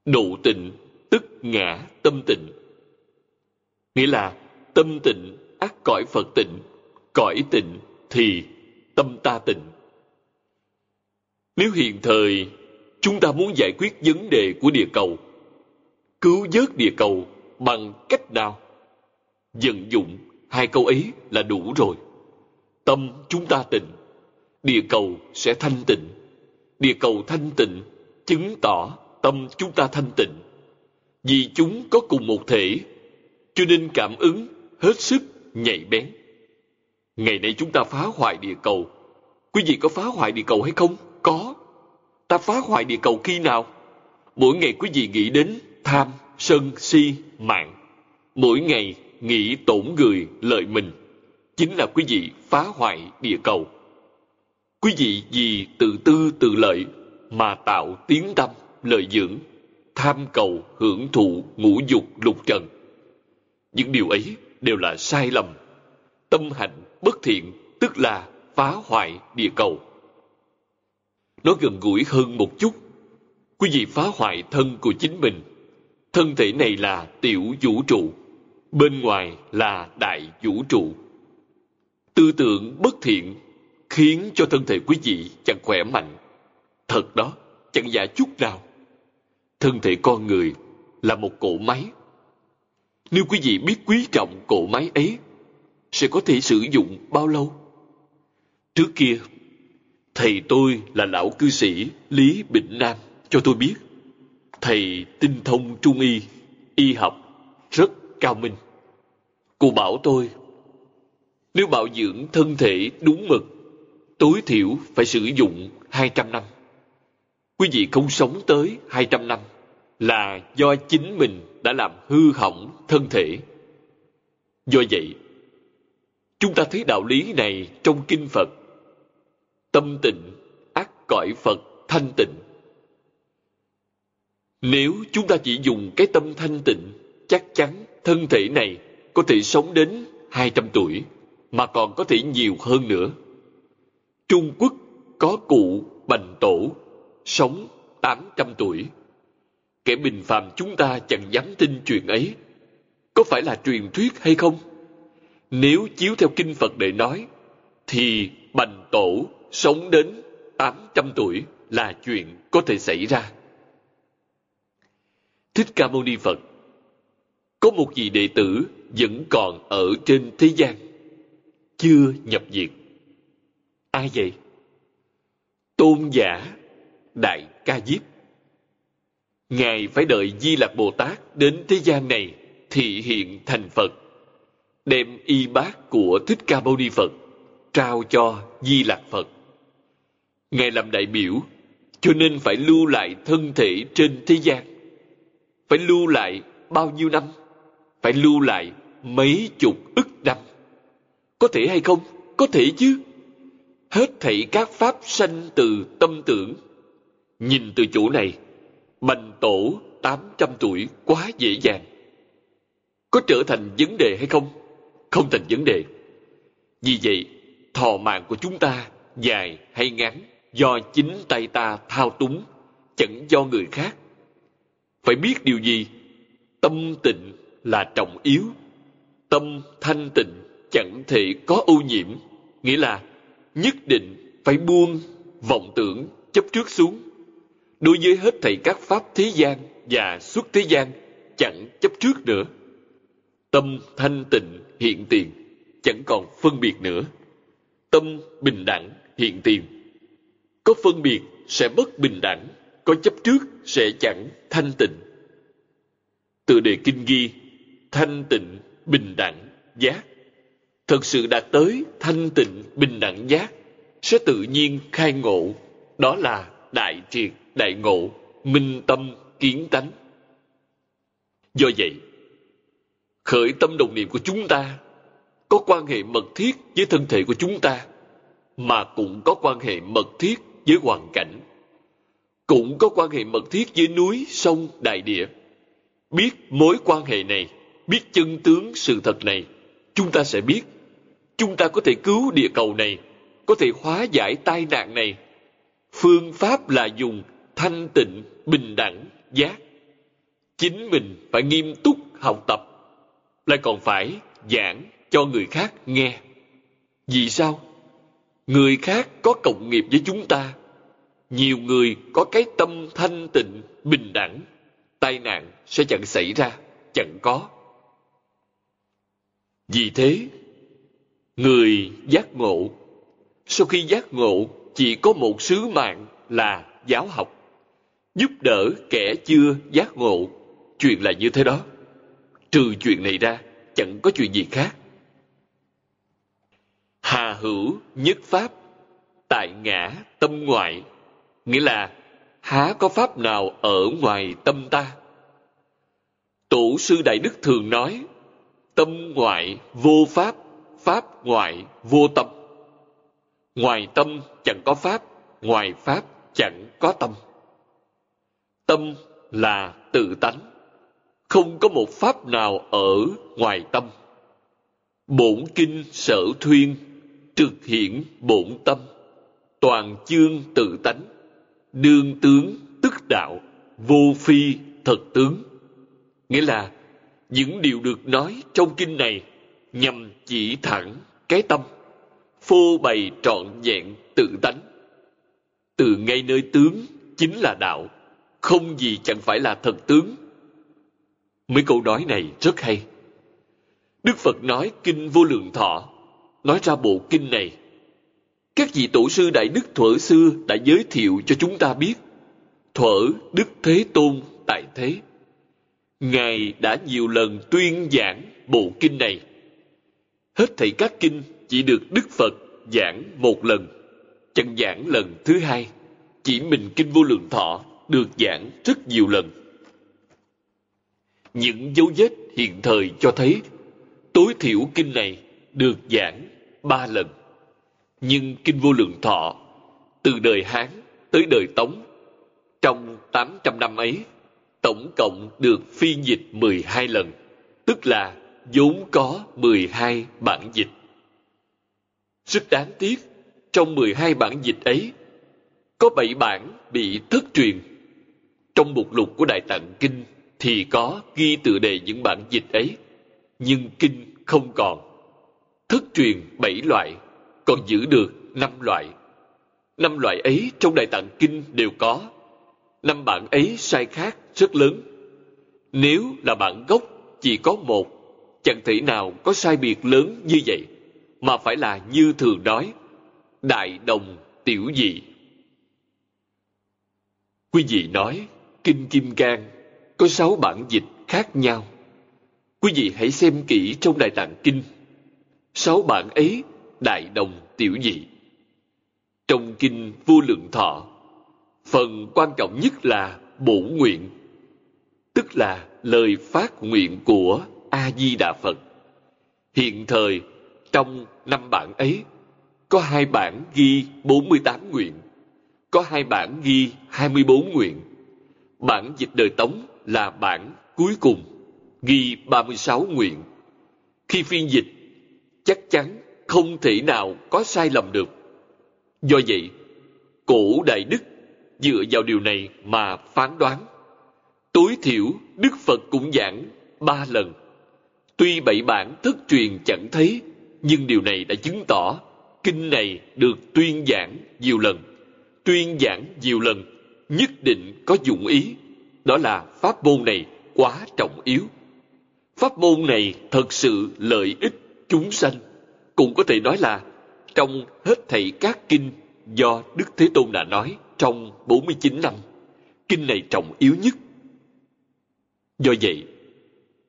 Độ tịnh tức ngã tâm tịnh. Nghĩa là tâm tịnh ác cõi Phật tịnh, cõi tịnh thì tâm ta tịnh. Nếu hiện thời chúng ta muốn giải quyết vấn đề của địa cầu. Cứu vớt địa cầu bằng cách nào? Vận dụng hai câu ấy là đủ rồi. Tâm chúng ta tịnh, địa cầu sẽ thanh tịnh. Địa cầu thanh tịnh chứng tỏ tâm chúng ta thanh tịnh. Vì chúng có cùng một thể, cho nên cảm ứng hết sức nhạy bén. Ngày nay chúng ta phá hoại địa cầu. Quý vị có phá hoại địa cầu hay không? Có ta phá hoại địa cầu khi nào? Mỗi ngày quý vị nghĩ đến tham, sân, si, mạng. Mỗi ngày nghĩ tổn người, lợi mình. Chính là quý vị phá hoại địa cầu. Quý vị vì tự tư, tự lợi mà tạo tiếng tâm, lợi dưỡng, tham cầu, hưởng thụ, ngũ dục, lục trần. Những điều ấy đều là sai lầm. Tâm hạnh bất thiện, tức là phá hoại địa cầu nó gần gũi hơn một chút. Quý vị phá hoại thân của chính mình. Thân thể này là tiểu vũ trụ. Bên ngoài là đại vũ trụ. Tư tưởng bất thiện khiến cho thân thể quý vị chẳng khỏe mạnh. Thật đó, chẳng giả chút nào. Thân thể con người là một cỗ máy. Nếu quý vị biết quý trọng cỗ máy ấy, sẽ có thể sử dụng bao lâu? Trước kia thầy tôi là lão cư sĩ lý Bình nam cho tôi biết thầy tinh thông trung y y học rất cao minh cô bảo tôi nếu bảo dưỡng thân thể đúng mực tối thiểu phải sử dụng 200 năm. Quý vị không sống tới 200 năm là do chính mình đã làm hư hỏng thân thể. Do vậy, chúng ta thấy đạo lý này trong kinh Phật. Tâm tịnh, ác cõi Phật thanh tịnh. Nếu chúng ta chỉ dùng cái tâm thanh tịnh, chắc chắn thân thể này có thể sống đến 200 tuổi, mà còn có thể nhiều hơn nữa. Trung Quốc có cụ Bành Tổ, sống 800 tuổi. Kẻ bình phàm chúng ta chẳng dám tin chuyện ấy. Có phải là truyền thuyết hay không? Nếu chiếu theo kinh Phật để nói, thì Bành Tổ sống đến 800 tuổi là chuyện có thể xảy ra. Thích Ca Mâu Ni Phật có một vị đệ tử vẫn còn ở trên thế gian, chưa nhập diệt. Ai vậy? Tôn giả Đại Ca Diếp. Ngài phải đợi Di Lặc Bồ Tát đến thế gian này thị hiện thành Phật, đem y bát của Thích Ca Mâu Ni Phật trao cho Di Lặc Phật. Ngài làm đại biểu, cho nên phải lưu lại thân thể trên thế gian. Phải lưu lại bao nhiêu năm? Phải lưu lại mấy chục ức năm. Có thể hay không? Có thể chứ. Hết thảy các pháp sanh từ tâm tưởng. Nhìn từ chỗ này, bành tổ 800 tuổi quá dễ dàng. Có trở thành vấn đề hay không? Không thành vấn đề. Vì vậy, thọ mạng của chúng ta dài hay ngắn do chính tay ta thao túng, chẳng do người khác. Phải biết điều gì? Tâm tịnh là trọng yếu. Tâm thanh tịnh chẳng thể có ô nhiễm, nghĩa là nhất định phải buông vọng tưởng chấp trước xuống. Đối với hết thảy các pháp thế gian và xuất thế gian chẳng chấp trước nữa. Tâm thanh tịnh hiện tiền, chẳng còn phân biệt nữa. Tâm bình đẳng hiện tiền. Có phân biệt sẽ bất bình đẳng, có chấp trước sẽ chẳng thanh tịnh. Từ đề kinh ghi, thanh tịnh, bình đẳng, giác. Thật sự đạt tới thanh tịnh bình đẳng giác sẽ tự nhiên khai ngộ. Đó là đại triệt đại ngộ minh tâm kiến tánh. Do vậy khởi tâm đồng niệm của chúng ta có quan hệ mật thiết với thân thể của chúng ta mà cũng có quan hệ mật thiết với hoàn cảnh cũng có quan hệ mật thiết với núi sông đại địa biết mối quan hệ này biết chân tướng sự thật này chúng ta sẽ biết chúng ta có thể cứu địa cầu này, có thể hóa giải tai nạn này. Phương pháp là dùng thanh tịnh, bình đẳng, giác. Chính mình phải nghiêm túc học tập, lại còn phải giảng cho người khác nghe. Vì sao? Người khác có cộng nghiệp với chúng ta, nhiều người có cái tâm thanh tịnh, bình đẳng, tai nạn sẽ chẳng xảy ra, chẳng có. Vì thế, người giác ngộ, sau khi giác ngộ chỉ có một sứ mạng là giáo học, giúp đỡ kẻ chưa giác ngộ. Chuyện là như thế đó. Trừ chuyện này ra, chẳng có chuyện gì khác. Hà hữu nhất pháp, tại ngã tâm ngoại, nghĩa là há có pháp nào ở ngoài tâm ta. Tổ sư Đại Đức thường nói, tâm ngoại vô pháp, pháp ngoại vô tâm. Ngoài tâm chẳng có pháp, ngoài pháp chẳng có tâm. Tâm là tự tánh, không có một pháp nào ở ngoài tâm. Bổn kinh sở thuyên, trực hiển bổn tâm, toàn chương tự tánh, đương tướng tức đạo, vô phi thật tướng. Nghĩa là những điều được nói trong kinh này nhằm chỉ thẳng cái tâm, phô bày trọn vẹn tự tánh. Từ ngay nơi tướng chính là đạo, không gì chẳng phải là thật tướng. Mấy câu nói này rất hay. Đức Phật nói kinh vô lượng thọ, nói ra bộ kinh này. Các vị tổ sư Đại Đức thuở xưa đã giới thiệu cho chúng ta biết. Thuở Đức Thế Tôn tại thế. Ngài đã nhiều lần tuyên giảng bộ kinh này. Hết thảy các kinh chỉ được Đức Phật giảng một lần, chẳng giảng lần thứ hai. Chỉ mình kinh vô lượng thọ được giảng rất nhiều lần. Những dấu vết hiện thời cho thấy tối thiểu kinh này được giảng ba lần. Nhưng kinh vô lượng thọ từ đời Hán tới đời Tống trong 800 năm ấy tổng cộng được phiên dịch 12 lần, tức là vốn có 12 bản dịch. Rất đáng tiếc, trong 12 bản dịch ấy, có 7 bản bị thất truyền. Trong mục lục của Đại Tạng Kinh thì có ghi tựa đề những bản dịch ấy, nhưng kinh không còn. Thất truyền bảy loại, còn giữ được năm loại. Năm loại ấy trong Đại Tạng Kinh đều có. Năm bản ấy sai khác rất lớn. Nếu là bản gốc chỉ có một, chẳng thể nào có sai biệt lớn như vậy, mà phải là như thường nói, đại đồng tiểu dị. Quý vị nói, Kinh Kim Cang có sáu bản dịch khác nhau. Quý vị hãy xem kỹ trong Đại Tạng Kinh. Sáu bản ấy đại đồng tiểu dị. Trong Kinh Vô Lượng Thọ, phần quan trọng nhất là bổ nguyện tức là lời phát nguyện của a di đà phật. Hiện thời trong năm bản ấy có hai bản ghi 48 nguyện có hai bản ghi 24 nguyện. Bản dịch đời tống là bản cuối cùng ghi 36 nguyện. Khi phiên dịch chắc chắn không thể nào có sai lầm được do vậy cổ đại đức dựa vào điều này mà phán đoán Tối thiểu, Đức Phật cũng giảng ba lần. Tuy bảy bản thất truyền chẳng thấy, nhưng điều này đã chứng tỏ kinh này được tuyên giảng nhiều lần. Tuyên giảng nhiều lần, nhất định có dụng ý. Đó là pháp môn này quá trọng yếu. Pháp môn này thật sự lợi ích chúng sanh. Cũng có thể nói là trong hết thảy các kinh do Đức Thế Tôn đã nói trong 49 năm. Kinh này trọng yếu nhất Do vậy,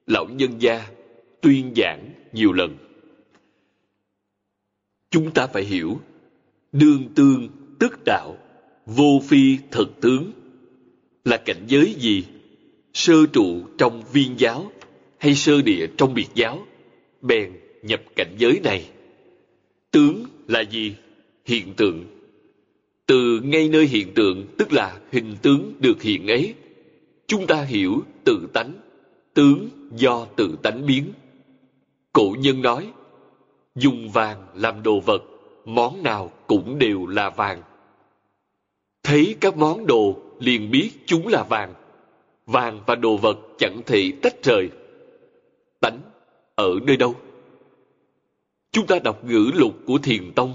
lão nhân gia tuyên giảng nhiều lần. Chúng ta phải hiểu, đương tương tức đạo, vô phi thật tướng là cảnh giới gì? Sơ trụ trong viên giáo hay sơ địa trong biệt giáo? Bèn nhập cảnh giới này. Tướng là gì? Hiện tượng. Từ ngay nơi hiện tượng tức là hình tướng được hiện ấy chúng ta hiểu tự tánh, tướng do tự tánh biến. Cổ nhân nói, dùng vàng làm đồ vật, món nào cũng đều là vàng. Thấy các món đồ liền biết chúng là vàng. Vàng và đồ vật chẳng thể tách rời. Tánh ở nơi đâu? Chúng ta đọc ngữ lục của Thiền Tông.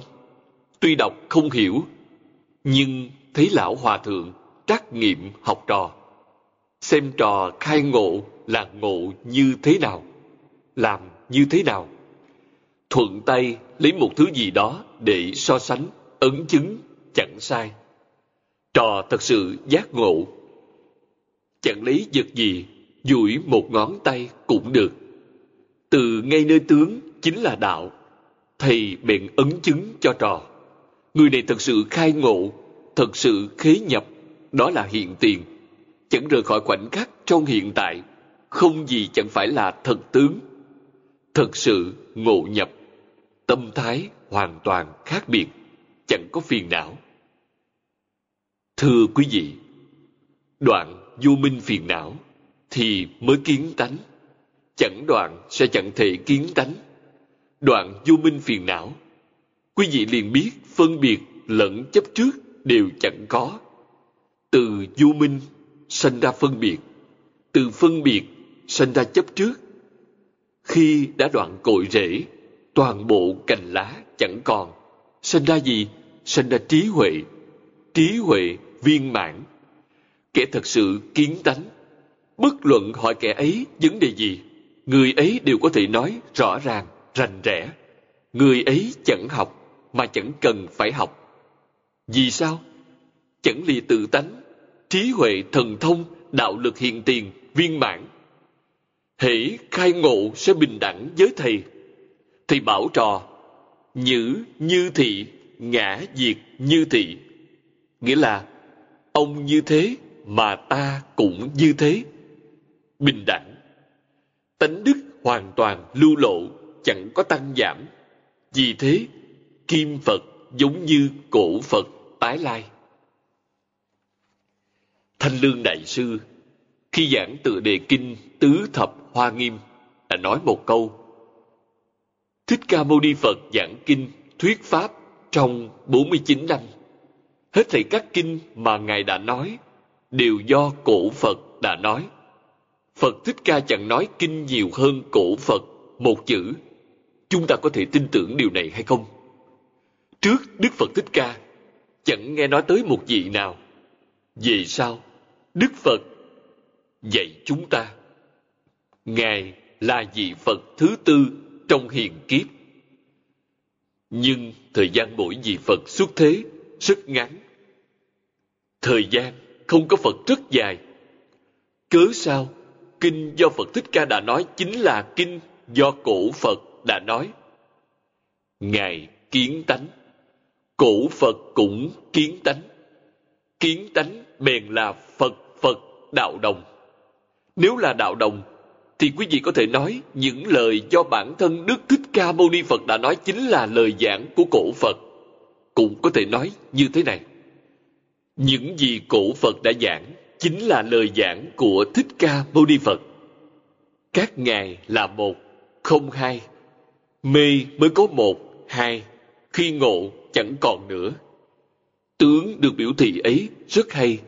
Tuy đọc không hiểu, Nhưng thấy lão hòa thượng trắc nghiệm học trò. Xem trò khai ngộ là ngộ như thế nào, làm như thế nào. Thuận tay lấy một thứ gì đó để so sánh, ấn chứng, chẳng sai. Trò thật sự giác ngộ. Chẳng lấy vật gì, duỗi một ngón tay cũng được. Từ ngay nơi tướng chính là đạo. Thầy bèn ấn chứng cho trò. Người này thật sự khai ngộ, thật sự khế nhập, đó là hiện tiền. Chẳng rời khỏi khoảnh khắc trong hiện tại, không gì chẳng phải là thật tướng. Thật sự ngộ nhập, tâm thái hoàn toàn khác biệt, chẳng có phiền não. Thưa quý vị, đoạn vô minh phiền não thì mới kiến tánh. Chẳng đoạn sẽ chẳng thể kiến tánh. Đoạn vô minh phiền não, quý vị liền biết phân biệt lẫn chấp trước đều chẳng có. Từ vô minh sanh ra phân biệt, từ phân biệt sanh ra chấp trước. Khi đã đoạn cội rễ, toàn bộ cành lá chẳng còn. Sanh ra gì? Sanh ra trí huệ. Trí huệ viên mãn. Kẻ thật sự kiến tánh. Bất luận hỏi kẻ ấy vấn đề gì, người ấy đều có thể nói rõ ràng, rành rẽ. Người ấy chẳng học, mà chẳng cần phải học. Vì sao? Chẳng lìa tự tánh, trí huệ thần thông, đạo lực hiện tiền, viên mãn. Hễ khai ngộ sẽ bình đẳng với thầy. Thầy bảo trò, nhữ như thị, ngã diệt như thị. Nghĩa là, ông như thế mà ta cũng như thế. Bình đẳng. Tánh đức hoàn toàn lưu lộ, chẳng có tăng giảm. Vì thế, kim Phật giống như cổ Phật tái lai. Thanh Lương Đại Sư khi giảng tựa đề kinh Tứ Thập Hoa Nghiêm đã nói một câu Thích Ca Mâu Ni Phật giảng kinh thuyết pháp trong 49 năm. Hết thảy các kinh mà Ngài đã nói đều do cổ Phật đã nói. Phật Thích Ca chẳng nói kinh nhiều hơn cổ Phật một chữ. Chúng ta có thể tin tưởng điều này hay không? Trước Đức Phật Thích Ca chẳng nghe nói tới một vị nào. Về sau, Đức Phật dạy chúng ta. Ngài là vị Phật thứ tư trong hiền kiếp. Nhưng thời gian mỗi vị Phật xuất thế rất ngắn. Thời gian không có Phật rất dài. Cớ sao? Kinh do Phật Thích Ca đã nói chính là kinh do cổ Phật đã nói. Ngài kiến tánh. Cổ Phật cũng kiến tánh. Kiến tánh bèn là Phật Phật đạo đồng. Nếu là đạo đồng, thì quý vị có thể nói những lời do bản thân Đức Thích Ca Mâu Ni Phật đã nói chính là lời giảng của cổ Phật. Cũng có thể nói như thế này. Những gì cổ Phật đã giảng chính là lời giảng của Thích Ca Mâu Ni Phật. Các ngài là một, không hai. Mê mới có một, hai. Khi ngộ chẳng còn nữa. Tướng được biểu thị ấy rất hay.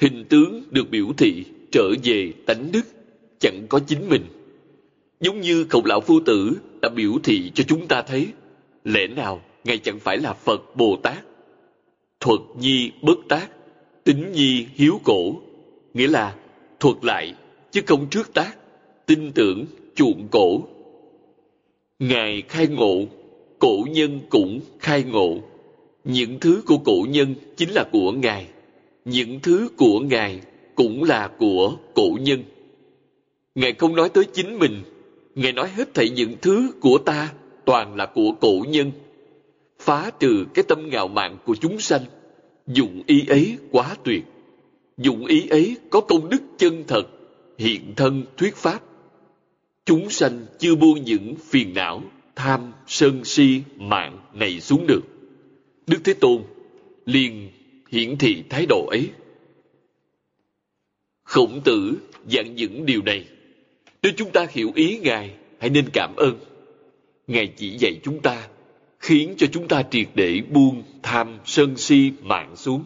Hình tướng được biểu thị trở về tánh đức, chẳng có chính mình. Giống như khổng lão phu tử đã biểu thị cho chúng ta thấy, lẽ nào Ngài chẳng phải là Phật Bồ Tát? Thuật nhi bất tác, tính nhi hiếu cổ, nghĩa là thuật lại chứ không trước tác, tin tưởng chuộng cổ. Ngài khai ngộ, cổ nhân cũng khai ngộ. Những thứ của cổ nhân chính là của Ngài. Những thứ của Ngài cũng là của cổ nhân. Ngài không nói tới chính mình, Ngài nói hết thảy những thứ của ta toàn là của cổ nhân. Phá trừ cái tâm ngạo mạn của chúng sanh, dụng ý ấy quá tuyệt. Dụng ý ấy có công đức chân thật, hiện thân thuyết pháp. Chúng sanh chưa buông những phiền não, tham, sân si, mạng này xuống được. Đức Thế Tôn liền hiển thị thái độ ấy Khổng tử dặn những điều này. Nếu chúng ta hiểu ý Ngài, hãy nên cảm ơn. Ngài chỉ dạy chúng ta, khiến cho chúng ta triệt để buông tham sân si mạng xuống.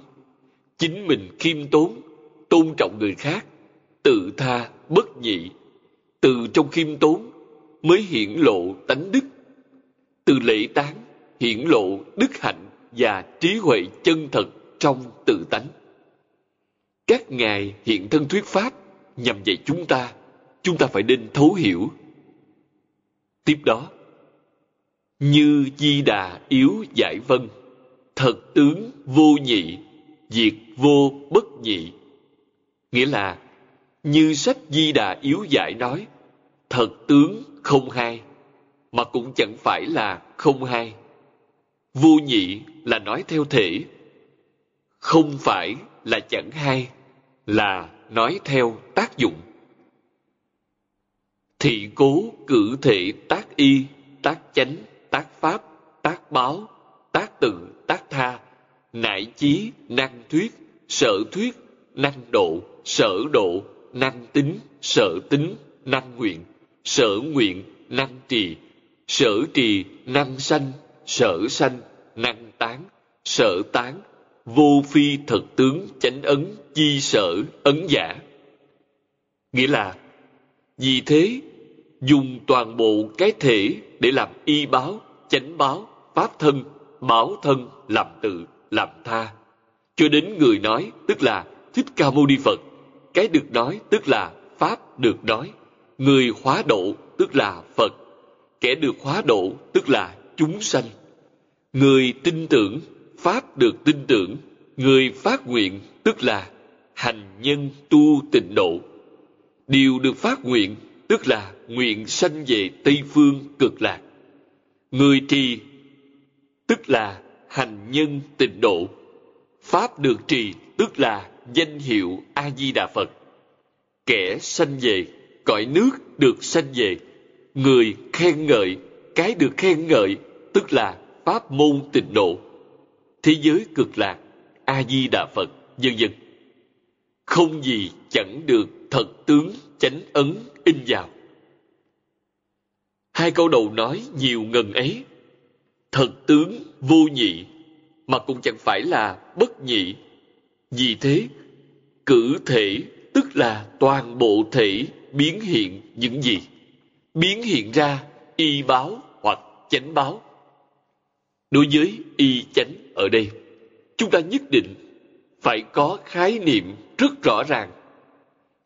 Chính mình khiêm tốn, tôn trọng người khác, tự tha, bất nhị. Từ trong khiêm tốn mới hiển lộ tánh đức. Từ lễ tán hiển lộ đức hạnh và trí huệ chân thật trong tự tánh. Các ngài hiện thân thuyết pháp nhằm dạy chúng ta, chúng ta phải nên thấu hiểu. Tiếp đó, như di đà yếu giải vân, thật tướng vô nhị, diệt vô bất nhị. Nghĩa là, như sách di đà yếu giải nói, thật tướng không hai, mà cũng chẳng phải là không hai. Vô nhị là nói theo thể, không phải là chẳng hai, là nói theo tác dụng. Thị cố cử thể tác y, tác chánh, tác pháp, tác báo, tác tự, tác tha, nại chí, năng thuyết, sở thuyết, năng độ, sở độ, năng tính, sở tính, năng nguyện, sở nguyện, năng trì, sở trì, năng sanh, sở sanh, năng tán, sở tán, vô phi thật tướng chánh ấn chi sở ấn giả. Nghĩa là, vì thế, dùng toàn bộ cái thể để làm y báo, chánh báo, pháp thân, báo thân, làm tự, làm tha. Cho đến người nói, tức là Thích Ca Mâu Ni Phật. Cái được nói, tức là Pháp được nói. Người hóa độ, tức là Phật. Kẻ được hóa độ, tức là chúng sanh. Người tin tưởng, Pháp được tin tưởng. Người phát nguyện, tức là hành nhân tu tịnh độ. Điều được phát nguyện, tức là nguyện sanh về Tây Phương cực lạc. Người trì, tức là hành nhân tịnh độ. Pháp được trì, tức là danh hiệu A-di-đà Phật. Kẻ sanh về, cõi nước được sanh về. Người khen ngợi, cái được khen ngợi, tức là Pháp môn tịnh độ. Thế giới cực lạc, A-di-đà Phật, vân vân không gì chẳng được thật tướng chánh ấn in vào. Hai câu đầu nói nhiều ngần ấy. Thật tướng vô nhị, mà cũng chẳng phải là bất nhị. Vì thế, cử thể tức là toàn bộ thể biến hiện những gì? Biến hiện ra y báo hoặc chánh báo. Đối với y chánh ở đây, chúng ta nhất định phải có khái niệm rất rõ ràng.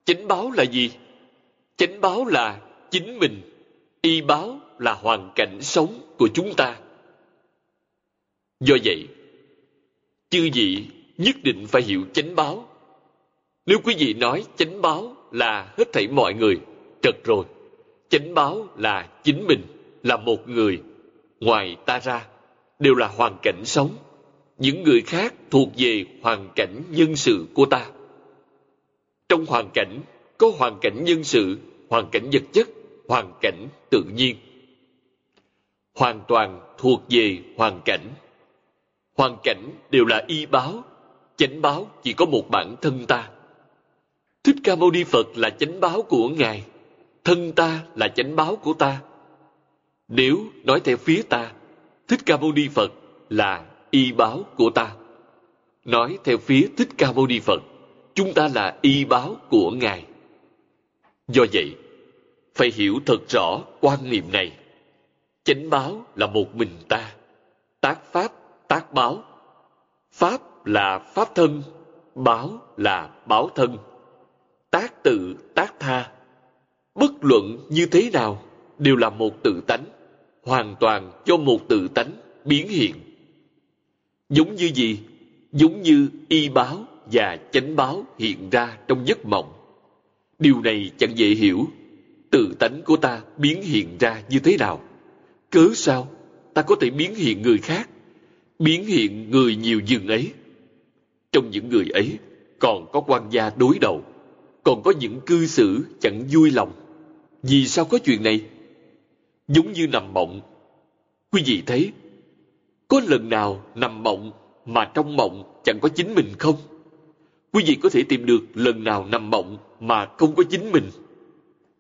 Chánh báo là gì? Chánh báo là chính mình, y báo là hoàn cảnh sống của chúng ta. Do vậy, chư vị nhất định phải hiểu chánh báo. Nếu quý vị nói chánh báo là hết thảy mọi người, trật rồi. Chánh báo là chính mình, là một người, ngoài ta ra, đều là hoàn cảnh sống. Những người khác thuộc về hoàn cảnh nhân sự của ta. Trong hoàn cảnh, có hoàn cảnh nhân sự, hoàn cảnh vật chất, hoàn cảnh tự nhiên. Hoàn toàn thuộc về hoàn cảnh. Hoàn cảnh đều là y báo, chánh báo chỉ có một bản thân ta. Thích Ca Mâu Ni Phật là chánh báo của Ngài, thân ta là chánh báo của ta. Nếu nói theo phía ta, Thích Ca Mâu Ni Phật là y báo của ta. Nói theo phía Thích Ca Mâu Ni Phật, chúng ta là y báo của Ngài. Do vậy, phải hiểu thật rõ quan niệm này. Chánh báo là một mình ta, tác pháp, tác báo. Pháp là pháp thân, báo là báo thân. Tác tự, tác tha. Bất luận như thế nào, đều là một tự tánh, hoàn toàn cho một tự tánh biến hiện. Giống như gì? Giống như y báo và chánh báo hiện ra trong giấc mộng. Điều này chẳng dễ hiểu. Tự tánh của ta biến hiện ra như thế nào? Cớ sao ta có thể biến hiện người khác? Biến hiện người nhiều dừng ấy. Trong những người ấy còn có quan gia đối đầu. Còn có những cư xử chẳng vui lòng. Vì sao có chuyện này? Giống như nằm mộng. Quý vị thấy, có lần nào nằm mộng mà trong mộng chẳng có chính mình không? Quý vị có thể tìm được lần nào nằm mộng mà không có chính mình.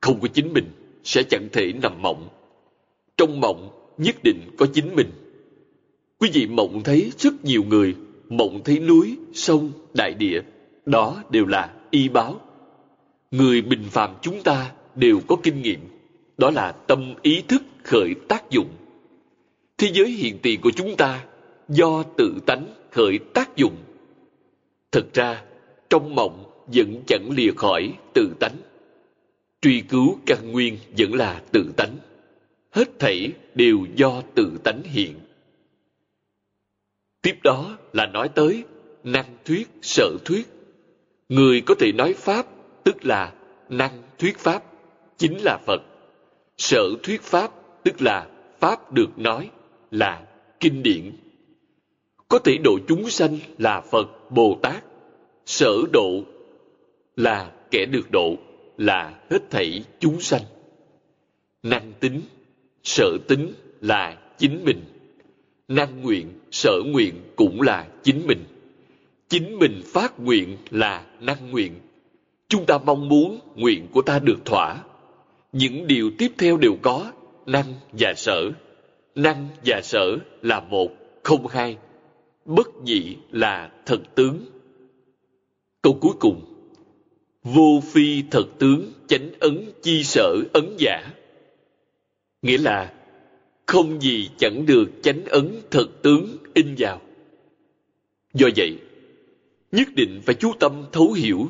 Không có chính mình sẽ chẳng thể nằm mộng. Trong mộng nhất định có chính mình. Quý vị mộng thấy rất nhiều người, mộng thấy núi, sông, đại địa. Đó đều là y báo. Người bình phàm chúng ta đều có kinh nghiệm. Đó là tâm ý thức khởi tác dụng. Thế giới hiện tiền của chúng ta do tự tánh khởi tác dụng Thực ra, trong mộng vẫn chẳng lìa khỏi tự tánh. Truy cứu căn nguyên vẫn là tự tánh. Hết thảy đều do tự tánh hiện. Tiếp đó là nói tới năng thuyết, sở thuyết. Người có thể nói Pháp, tức là năng thuyết Pháp, chính là Phật. Sở thuyết Pháp, tức là Pháp được nói, là kinh điển. Có thể độ chúng sanh là Phật, Bồ Tát. Sở độ là kẻ được độ, là hết thảy chúng sanh. Năng tính, sở tính là chính mình. Năng nguyện, sở nguyện cũng là chính mình. Chính mình phát nguyện là năng nguyện. Chúng ta mong muốn nguyện của ta được thỏa. Những điều tiếp theo đều có năng và sở. Năng và sở là một, không hai. Bất nhị là thật tướng. Câu cuối cùng. Vô phi thật tướng chánh ấn chi sở ấn giả. Nghĩa là không gì chẳng được chánh ấn thật tướng in vào. Do vậy, nhất định phải chú tâm thấu hiểu.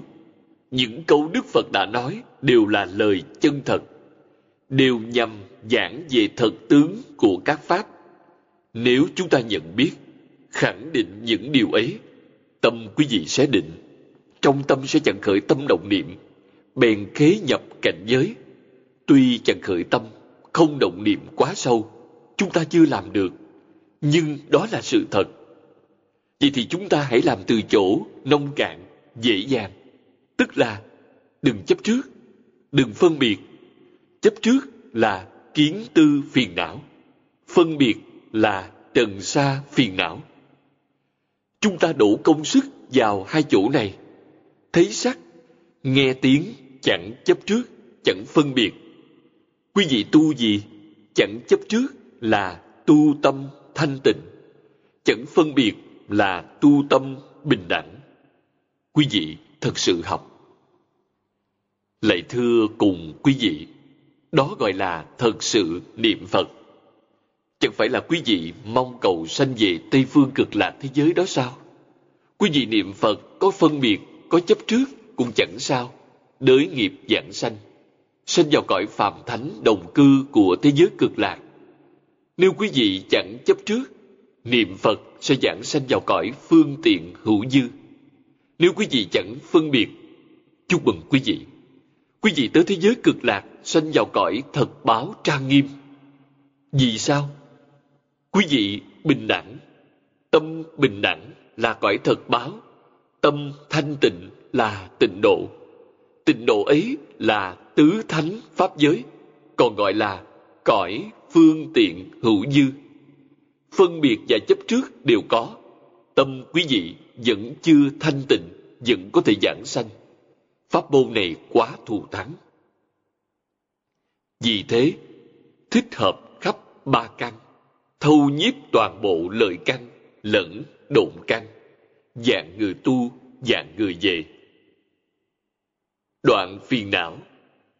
Những câu Đức Phật đã nói đều là lời chân thật, đều nhằm giảng về thật tướng của các Pháp. Nếu chúng ta nhận biết, khẳng định những điều ấy, tâm quý vị sẽ định, trong tâm sẽ chẳng khởi tâm động niệm, bèn khế nhập cảnh giới. Tuy chẳng khởi tâm, không động niệm quá sâu, chúng ta chưa làm được, nhưng đó là sự thật. Vậy thì chúng ta hãy làm từ chỗ nông cạn, dễ dàng. Tức là đừng chấp trước, đừng phân biệt. Chấp trước là kiến tư phiền não. Phân biệt là trần sa phiền não. Chúng ta đổ công sức vào hai chỗ này. Thấy sắc, nghe tiếng, chẳng chấp trước, chẳng phân biệt. Quý vị tu gì? Chẳng chấp trước là tu tâm thanh tịnh. Chẳng phân biệt là tu tâm bình đẳng. Quý vị thật sự học. Lạy thưa cùng quý vị, đó gọi là thật sự niệm Phật. Chẳng phải là quý vị mong cầu sanh về Tây Phương cực lạc thế giới đó sao? Quý vị niệm Phật có phân biệt, có chấp trước cũng chẳng sao. Đới nghiệp giảng sanh, sanh vào cõi phàm thánh đồng cư của thế giới cực lạc. Nếu quý vị chẳng chấp trước, niệm Phật sẽ giảng sanh vào cõi phương tiện hữu dư. Nếu quý vị chẳng phân biệt, chúc mừng quý vị. Quý vị tới thế giới cực lạc, sanh vào cõi thật báo trang nghiêm. Vì sao? Quý vị bình đẳng, tâm bình đẳng là cõi thật báo, tâm thanh tịnh là tịnh độ. Tịnh độ ấy là tứ thánh pháp giới, còn gọi là cõi phương tiện hữu dư. Phân biệt và chấp trước đều có. Tâm quý vị vẫn chưa thanh tịnh, vẫn có thể giảng sanh. Pháp môn này quá thù thắng. Vì thế, thích hợp khắp ba căn, thâu nhiếp toàn bộ lợi căn, lẫn độn căn, dạng người tu, dạng người về. Đoạn phiền não,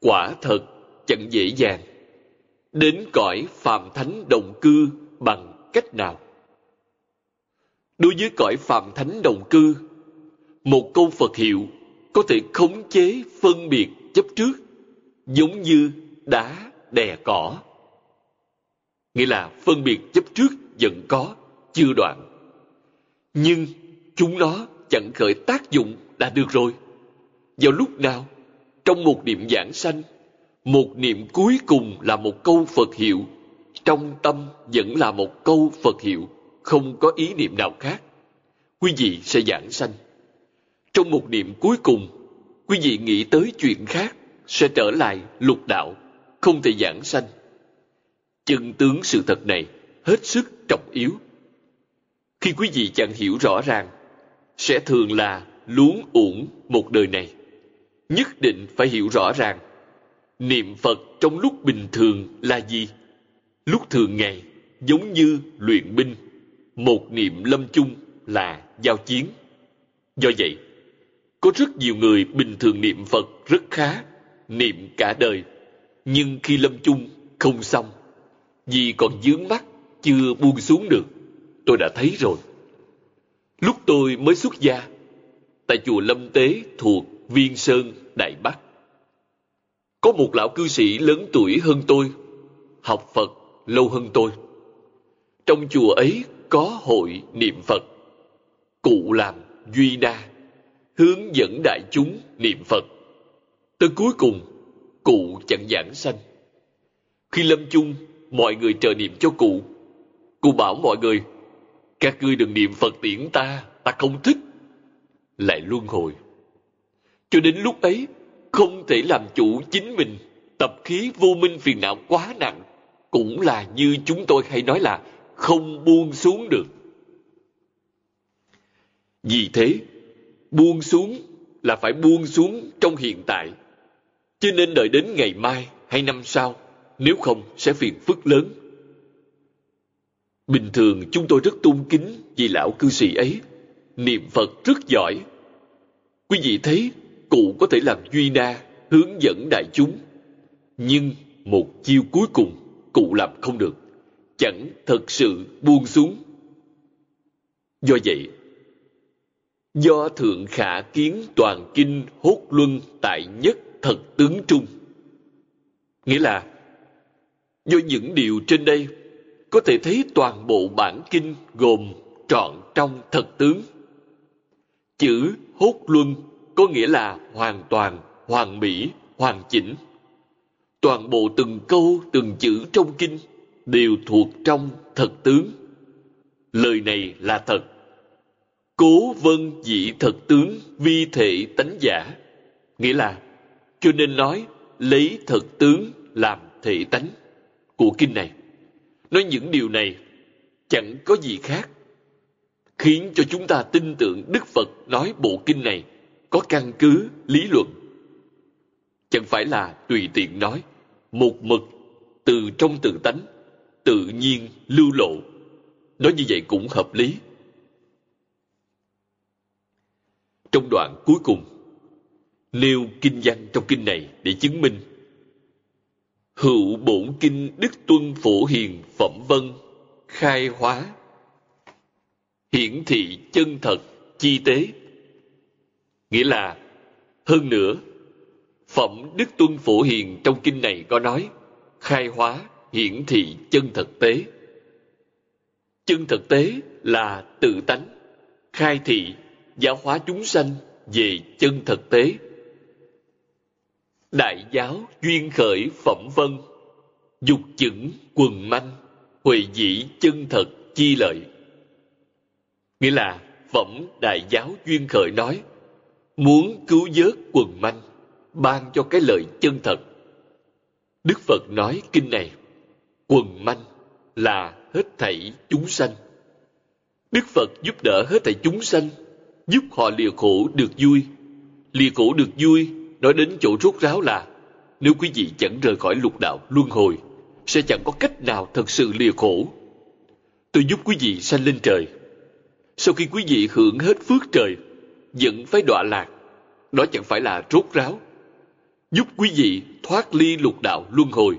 quả thật chẳng dễ dàng. Đến cõi phàm thánh đồng cư bằng cách nào? Đối với cõi phàm thánh đồng cư, một câu Phật hiệu có thể khống chế phân biệt chấp trước, giống như đá đè cỏ. Nghĩa là phân biệt chấp trước vẫn có, chưa đoạn. Nhưng chúng nó chẳng khởi tác dụng đã được rồi. Vào lúc nào, trong một niệm giảng sanh, một niệm cuối cùng là một câu Phật hiệu, trong tâm vẫn là một câu Phật hiệu, không có ý niệm nào khác. Quý vị sẽ giảng sanh. Trong một niệm cuối cùng, quý vị nghĩ tới chuyện khác, sẽ trở lại lục đạo, không thể giảng sanh. Chân tướng sự thật này hết sức trọng yếu. Khi quý vị chẳng hiểu rõ ràng, sẽ thường là luống uổng một đời này. Nhất định phải hiểu rõ ràng, niệm Phật trong lúc bình thường là gì? Lúc thường ngày, giống như luyện binh, một niệm lâm chung là giao chiến. Do vậy, có rất nhiều người bình thường niệm Phật rất khá, niệm cả đời, nhưng khi lâm chung không xong, vì còn dướng mắt chưa buông xuống được. Tôi đã thấy rồi. Lúc tôi mới xuất gia, tại chùa Lâm Tế thuộc Viên Sơn, Đại Bắc. Có một lão cư sĩ lớn tuổi hơn tôi, học Phật lâu hơn tôi. Trong chùa ấy có hội niệm Phật. Cụ làm Duy Na, hướng dẫn đại chúng niệm Phật. Tới cuối cùng, cụ chẳng giảng sanh. Khi lâm chung, mọi người chờ niệm cho cụ. Cụ bảo mọi người, các ngươi đừng niệm Phật tiễn ta, ta không thích. Lại luân hồi. Cho đến lúc ấy, không thể làm chủ chính mình, tập khí vô minh phiền não quá nặng, cũng là như chúng tôi hay nói là không buông xuống được. Vì thế, buông xuống là phải buông xuống trong hiện tại. Chứ nên đợi đến ngày mai hay năm sau, nếu không sẽ phiền phức lớn. Bình thường chúng tôi rất tôn kính vì lão cư sĩ ấy, niệm Phật rất giỏi. Quý vị thấy, cụ có thể làm duy na, hướng dẫn đại chúng. Nhưng một chiêu cuối cùng, cụ làm không được. Chẳng thật sự buông xuống. Do vậy, do thượng khả kiến toàn kinh hốt luân tại nhất thật tướng trung. Nghĩa là, do những điều trên đây có thể thấy toàn bộ bản kinh gồm trọn trong thật tướng. Chữ hốt luân có nghĩa là hoàn toàn, hoàn mỹ, hoàn chỉnh. Toàn bộ từng câu, từng chữ trong kinh đều thuộc trong thật tướng. Lời này là thật. Cố vân dĩ thật tướng vi thể tánh giả. Nghĩa là, cho nên nói lấy thật tướng làm thể tánh của kinh này. Nói những điều này chẳng có gì khác khiến cho chúng ta tin tưởng Đức Phật nói bộ kinh này có căn cứ lý luận. Chẳng phải là tùy tiện nói, một mực từ trong tự tánh, tự nhiên lưu lộ. Nói như vậy cũng hợp lý. Trong đoạn cuối cùng, nêu kinh văn trong kinh này để chứng minh hữu bổn kinh đức tuân phổ hiền phẩm vân khai hóa hiển thị chân thật chi tế nghĩa là, hơn nữa, phẩm đức tuân phổ hiền trong kinh này có nói, khai hóa, hiển thị chân thực tế. Chân thực tế là tự tánh, khai thị, giáo hóa chúng sanh về chân thực tế. Đại giáo duyên khởi phẩm vân, dục chững quần manh, huệ dĩ chân thật chi lợi. Nghĩa là, phẩm đại giáo duyên khởi nói muốn cứu vớt quần manh, ban cho cái lời chân thật. Đức phật nói kinh này, quần manh là hết thảy chúng sanh. Đức phật giúp đỡ hết thảy chúng sanh, giúp họ lìa khổ được vui. Lìa khổ được vui, nói đến chỗ rốt ráo là, nếu quý vị chẳng rời khỏi lục đạo luân hồi, sẽ chẳng có cách nào thật sự lìa khổ. Tôi giúp quý vị sanh lên trời. Sau khi quý vị hưởng hết phước trời vẫn phải đọa lạc. Đó chẳng phải là rốt ráo. Giúp quý vị thoát ly lục đạo luân hồi,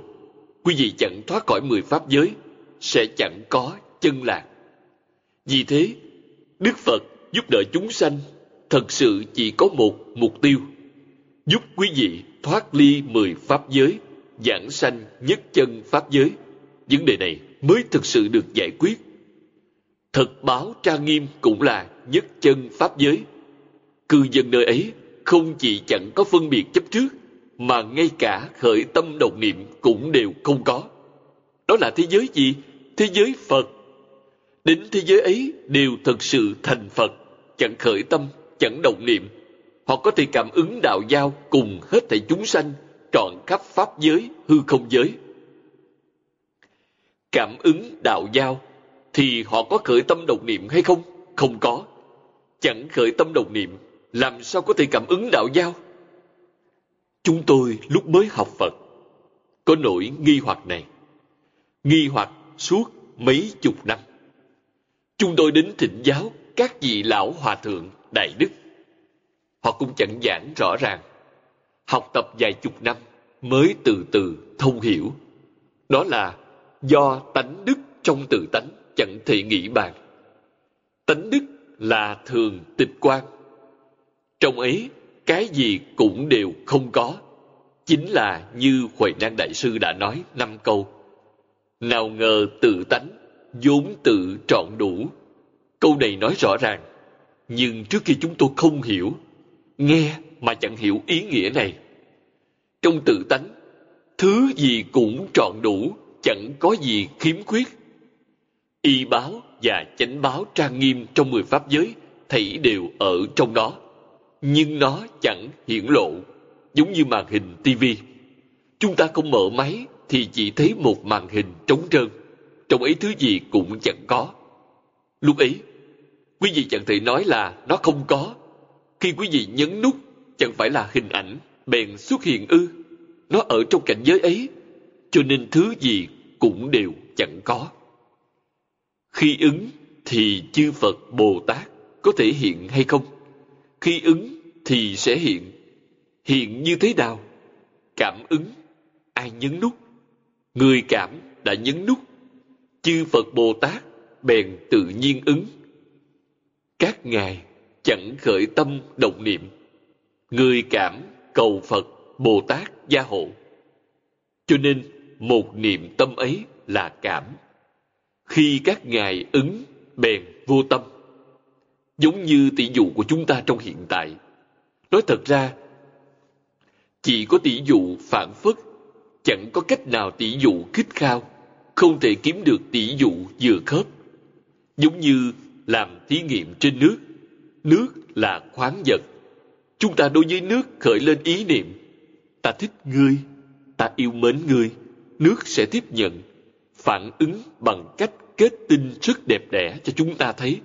quý vị chẳng thoát khỏi mười pháp giới, sẽ chẳng có chân lạc. Vì thế, đức phật giúp đỡ chúng sanh thật sự chỉ có một mục tiêu, giúp quý vị thoát ly mười pháp giới, giảng sanh nhất chân pháp giới. Vấn đề này mới thực sự được giải quyết. Thật báo trang nghiêm cũng là nhất chân pháp giới cư dân nơi ấy không chỉ chẳng có phân biệt chấp trước, mà ngay cả khởi tâm đồng niệm cũng đều không có. Đó là thế giới gì? Thế giới phật. Đến thế giới ấy đều thật sự thành phật, chẳng khởi tâm, chẳng động niệm. Họ có thể cảm ứng đạo giao cùng hết thảy chúng sanh, trọn khắp pháp giới, hư không giới. Cảm ứng đạo giao, thì họ có khởi tâm đồng niệm hay không? Không có. Chẳng khởi tâm đồng niệm làm sao có thể cảm ứng đạo giao chúng tôi lúc mới học phật, có nỗi nghi hoặc này. Nghi hoặc suốt mấy chục năm. Chúng tôi đến thịnh giáo các vị lão hòa thượng đại đức. Họ cũng chẳng giảng rõ ràng. Học tập vài chục năm mới từ từ thông hiểu. Đó là do tánh đức trong tự tánh chẳng thể nghĩ bàn. Tánh đức là thường tịch quan trong ấy, cái gì cũng đều không có. Chính là như Huệ Năng Đại Sư đã nói năm câu. Nào ngờ tự tánh, vốn tự trọn đủ. Câu này nói rõ ràng. Nhưng trước khi chúng tôi không hiểu, nghe mà chẳng hiểu ý nghĩa này. Trong tự tánh, thứ gì cũng trọn đủ, chẳng có gì khiếm khuyết. Y báo và chánh báo trang nghiêm trong mười pháp giới thảy đều ở trong đó. Nhưng nó chẳng hiển lộ, giống như màn hình tivi. Chúng ta không mở máy thì chỉ thấy một màn hình trống trơn. Trong ấy thứ gì cũng chẳng có. Lúc ấy, quý vị chẳng thể nói là nó không có. Khi quý vị nhấn nút, chẳng phải là hình ảnh, bèn xuất hiện ư. Nó ở trong cảnh giới ấy, cho nên thứ gì cũng đều chẳng có. Khi ứng thì chư Phật Bồ Tát có thể hiện hay không? Khi ứng thì sẽ hiện. Hiện như thế nào? Cảm ứng. Ai nhấn nút? Người cảm đã nhấn nút. Chư Phật Bồ Tát bèn tự nhiên ứng. Các ngài chẳng khởi tâm động niệm. Người cảm cầu Phật Bồ Tát gia hộ. Cho nên một niệm tâm ấy là cảm. Khi các ngài ứng, bèn vô tâm. Giống như tỷ dụ của chúng ta trong hiện tại. Nói thật ra, chỉ có tỷ dụ phản phất, chẳng có cách nào tỷ dụ khích khao, không thể kiếm được tỷ dụ vừa khớp. Giống như làm thí nghiệm trên nước. Nước là khoáng vật. Chúng ta đối với nước khởi lên ý niệm. Ta thích ngươi, ta yêu mến ngươi. Nước sẽ tiếp nhận, phản ứng bằng cách kết tinh rất đẹp đẽ cho chúng ta thấy.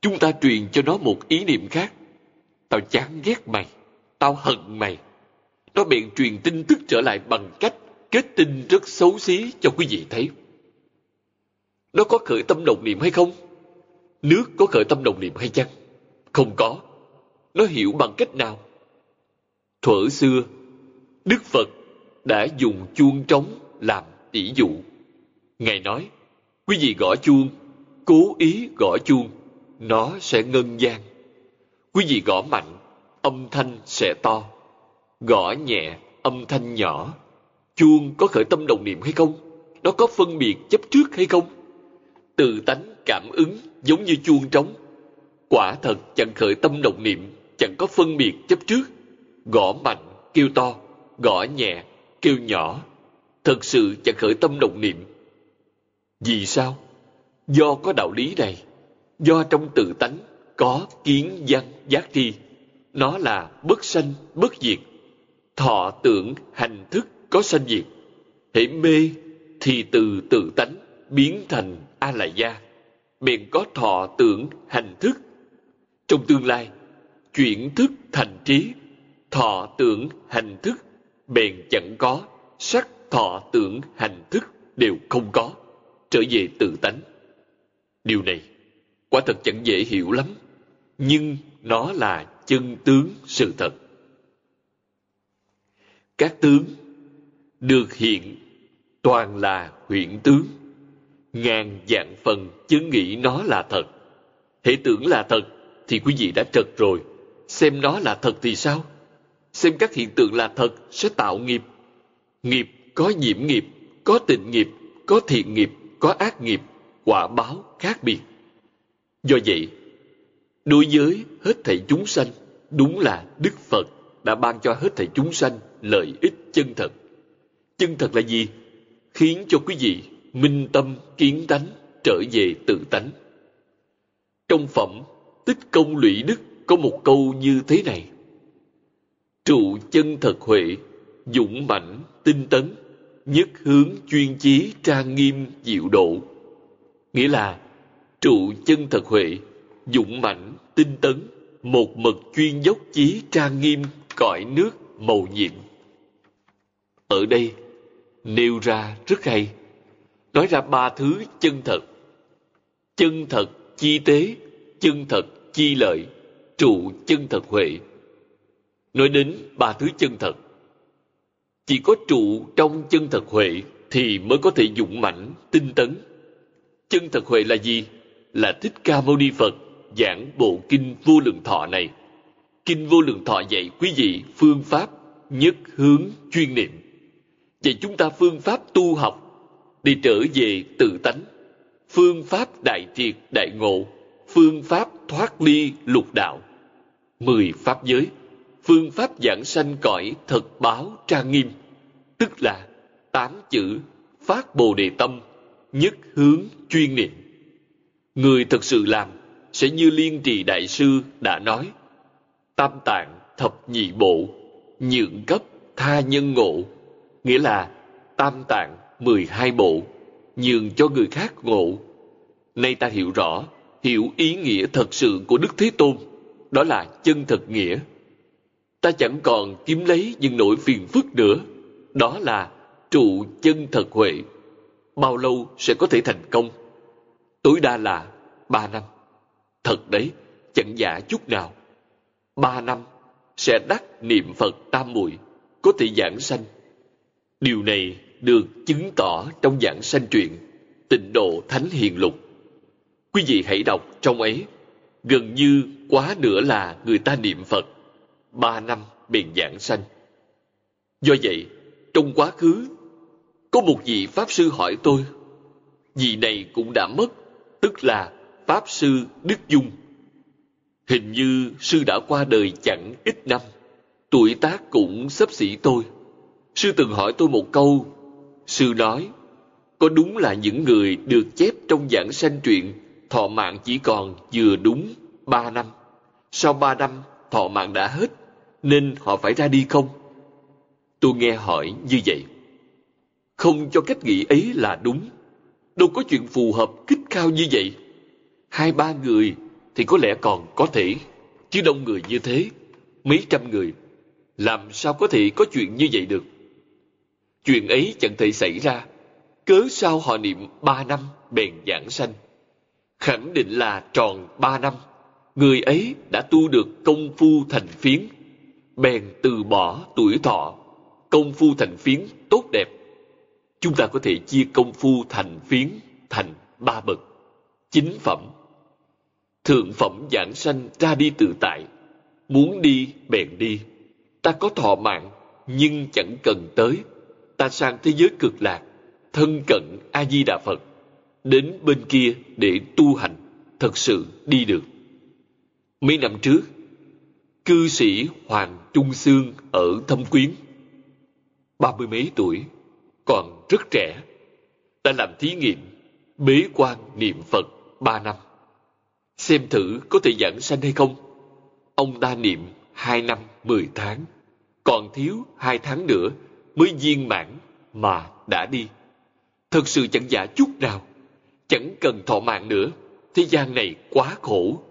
Chúng ta truyền cho nó một ý niệm khác. Tao chán ghét mày, tao hận mày. Nó bèn truyền tin tức trở lại bằng cách kết tinh rất xấu xí cho quý vị thấy. Nó có khởi tâm đồng niệm hay không? Nước có khởi tâm đồng niệm hay chăng? Không có. Nó hiểu bằng cách nào? Thuở xưa, Đức Phật đã dùng chuông trống làm tỷ dụ. Ngài nói, quý vị gõ chuông, cố ý gõ chuông, nó sẽ ngân gian. Quý vị gõ mạnh, âm thanh sẽ to. Gõ nhẹ, âm thanh nhỏ. Chuông có khởi tâm đồng niệm hay không? Nó có phân biệt chấp trước hay không? Từ tánh cảm ứng giống như chuông trống. Quả thật chẳng khởi tâm đồng niệm, chẳng có phân biệt chấp trước. Gõ mạnh, kêu to, gõ nhẹ, kêu nhỏ. Thật sự chẳng khởi tâm đồng niệm. Vì sao? Do có đạo lý này. Do trong tự tánh có kiến văn giác tri. Nó là bất sanh, bất diệt. Thọ tưởng hành thức có sanh diệt. Hễ mê thì từ tự tánh biến thành a la gia bèn có thọ tưởng hành thức trong tương lai chuyển thức thành trí thọ tưởng hành thức bèn chẳng có sắc thọ tưởng hành thức đều không có trở về tự tánh điều này quả thật chẳng dễ hiểu lắm, nhưng nó là chân tướng sự thật. Các tướng được hiện toàn là huyện tướng, ngàn dạng phần chứng nghĩ nó là thật. Hễ tưởng là thật thì quý vị đã trật rồi, xem nó là thật thì sao? Xem các hiện tượng là thật sẽ tạo nghiệp. Nghiệp có nhiễm nghiệp, có tịnh nghiệp, có thiện nghiệp, có ác nghiệp, quả báo khác biệt do vậy, đối với hết thảy chúng sanh, đúng là đức phật đã ban cho hết thảy chúng sanh lợi ích chân thật. Chân thật là gì? Khiến cho quý vị minh tâm kiến tánh, trở về tự tánh. Trong phẩm tích công lũy đức có một câu như thế này. Trụ chân thật huệ, dũng mãnh, tinh tấn, nhất hướng chuyên chí trang nghiêm diệu độ. Nghĩa là trụ chân thật huệ, dũng mãnh, tinh tấn, một mực chuyên dốc chí trang nghiêm cõi nước màu nhiệm. Ở đây, nêu ra rất hay. Nói ra ba thứ chân thật. Chân thật chi tế, chân thật chi lợi, trụ chân thật huệ. Nói đến ba thứ chân thật. Chỉ có trụ trong chân thật huệ thì mới có thể dũng mãnh, tinh tấn. Chân thật huệ là gì? Là thích ca mâu ni phật giảng bộ kinh vô lượng thọ này Kinh Vô Lượng Thọ dạy quý vị phương pháp nhất hướng chuyên niệm. Dạy chúng ta phương pháp tu học để trở về tự tánh, phương pháp đại triệt đại ngộ, phương pháp thoát ly lục đạo, mười pháp giới, phương pháp giảng sanh cõi thật báo trang nghiêm, tức là tám chữ phát bồ đề tâm, nhất hướng chuyên niệm. Người thật sự làm sẽ như liên trì đại sư đã nói, tam tạng thập nhị bộ, nhượng cấp tha nhân ngộ, nghĩa là tam tạng mười hai bộ, nhường cho người khác ngộ. Nay ta hiểu rõ, hiểu ý nghĩa thật sự của Đức Thế Tôn, đó là chân thật nghĩa. Ta chẳng còn kiếm lấy những nỗi phiền phức nữa, đó là trụ chân thật huệ. Bao lâu sẽ có thể thành công? Tối đa là ba năm. Thật đấy, chẳng giả chút nào. Ba năm sẽ đắc niệm Phật tam muội có thể giảng sanh. Điều này được chứng tỏ trong giảng sanh truyện Tịnh độ Thánh Hiền Lục. Quý vị hãy đọc trong ấy, gần như quá nửa là người ta niệm Phật, ba năm bền giảng sanh. Do vậy, trong quá khứ, có một vị Pháp Sư hỏi tôi, vị này cũng đã mất, tức là Pháp Sư Đức Dung. Hình như Sư đã qua đời chẳng ít năm, tuổi tác cũng sắp xỉ tôi. Sư từng hỏi tôi một câu, Sư nói, có đúng là những người được chép trong giảng sanh truyện thọ mạng chỉ còn vừa đúng ba năm. Sau ba năm, thọ mạng đã hết, nên họ phải ra đi không? Tôi nghe hỏi như vậy. Không cho cách nghĩ ấy là đúng. Đâu có chuyện phù hợp kích cao như vậy. Hai ba người thì có lẽ còn có thể. Chứ đông người như thế, mấy trăm người, làm sao có thể có chuyện như vậy được? Chuyện ấy chẳng thể xảy ra. Cớ sao họ niệm ba năm bèn giảng sanh? Khẳng định là tròn ba năm. Người ấy đã tu được công phu thành phiến, bèn từ bỏ tuổi thọ, công phu thành phiến tốt đẹp. Chúng ta có thể chia công phu thành phiến thành ba bậc. Chính phẩm Thượng phẩm giảng sanh ra đi tự tại, muốn đi bèn đi. Ta có thọ mạng, nhưng chẳng cần tới ta sang thế giới cực lạc, thân cận A-di-đà Phật, đến bên kia để tu hành, thật sự đi được. Mấy năm trước, cư sĩ Hoàng Trung Sương ở Thâm Quyến, ba mươi mấy tuổi, còn rất trẻ, đã làm thí nghiệm bế quan niệm Phật ba năm. Xem thử có thể giảng sanh hay không. Ông ta niệm hai năm mười tháng, còn thiếu hai tháng nữa mới viên mãn mà đã đi. Thật sự chẳng giả chút nào, chẳng cần thọ mạng nữa, thế gian này quá khổ.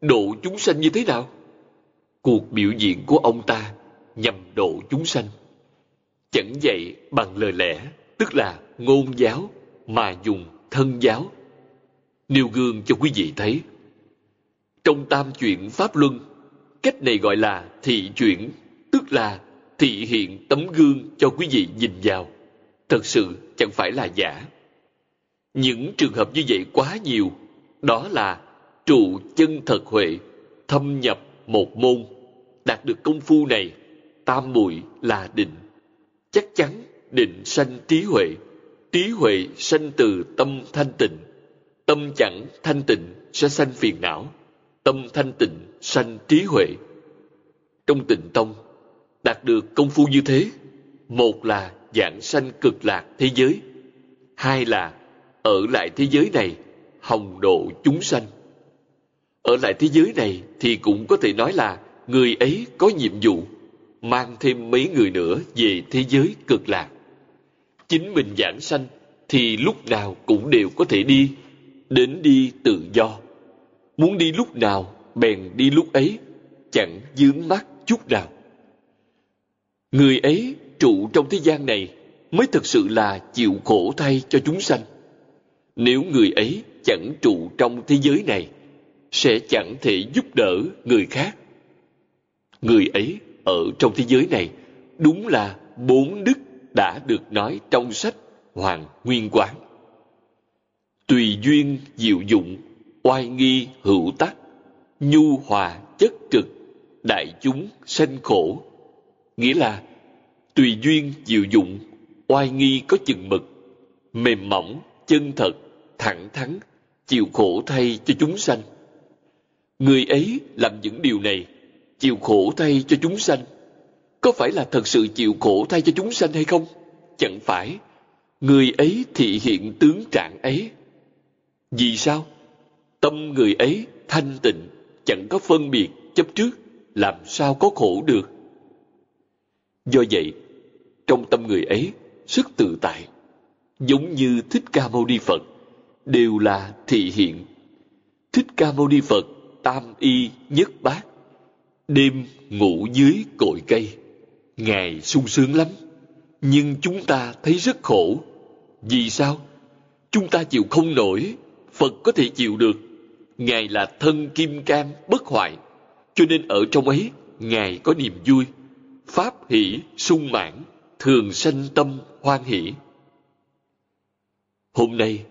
Độ chúng sanh như thế nào? Cuộc biểu diễn của ông ta nhằm độ chúng sanh. Chẳng dạy bằng lời lẽ, tức là ngôn giáo, mà dùng thân giáo. Nêu gương cho quý vị thấy. Trong tam chuyện Pháp Luân, cách này gọi là thị chuyển, tức là thị hiện tấm gương cho quý vị nhìn vào. Thật sự chẳng phải là giả. Những trường hợp như vậy quá nhiều, đó là trụ chân thật huệ, thâm nhập một môn, đạt được công phu này, tam mùi là định. Chắc chắn định sanh trí huệ, trí huệ sanh từ tâm thanh tịnh, tâm chẳng thanh tịnh sẽ sanh phiền não, tâm thanh tịnh sanh trí huệ. Trong tịnh tông, đạt được công phu như thế một là dạng sanh cực lạc thế giới hai là ở lại thế giới này hồng độ chúng sanh. Ở lại thế giới này thì cũng có thể nói là người ấy có nhiệm vụ mang thêm mấy người nữa về thế giới cực lạc chính mình giảng sanh thì lúc nào cũng đều có thể đi đến đi tự do muốn đi lúc nào bèn đi lúc ấy chẳng dướng mắt chút nào Người ấy trụ trong thế gian này mới thực sự là chịu khổ thay cho chúng sanh. Nếu người ấy chẳng trụ trong thế giới này, sẽ chẳng thể giúp đỡ người khác. Người ấy ở trong thế giới này đúng là bốn đức đã được nói trong sách Hoàng Nguyên Quán. Tùy duyên diệu dụng, oai nghi hữu tắc, nhu hòa chất trực, đại chúng sanh khổ. Nghĩa là tùy duyên diệu dụng, oai nghi có chừng mực, mềm mỏng, chân thật, thẳng thắn, chịu khổ thay cho chúng sanh. Người ấy làm những điều này, chịu khổ thay cho chúng sanh. Có phải là thật sự chịu khổ thay cho chúng sanh hay không? Chẳng phải. Người ấy thị hiện tướng trạng ấy. Vì sao? Tâm người ấy thanh tịnh, chẳng có phân biệt, chấp trước, làm sao có khổ được? Do vậy, trong tâm người ấy, sức tự tại, giống như Thích Ca Mâu Ni Phật, đều là thị hiện. Thích Ca Mâu Ni Phật tam y nhất bát, đêm ngủ dưới cội cây. Ngài sung sướng lắm, nhưng chúng ta thấy rất khổ. Vì sao? Chúng ta chịu không nổi, Phật có thể chịu được. Ngài là thân kim cam bất hoại, cho nên ở trong ấy Ngài có niềm vui, pháp hỷ sung mãn, thường sanh tâm hoan hỷ. Hôm nay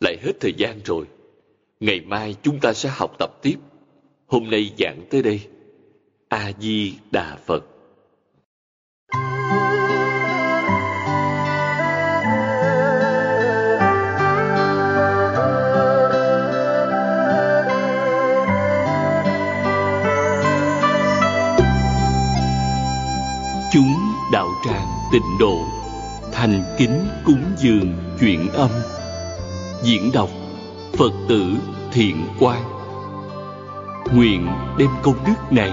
lại hết thời gian rồi. Ngày mai chúng ta sẽ học tập tiếp. Hôm nay giảng tới đây. A Di Đà Phật. Tịnh độ, thành kính cúng dường chuyện âm. Diễn đọc phật tử thiện quan nguyện đem công đức này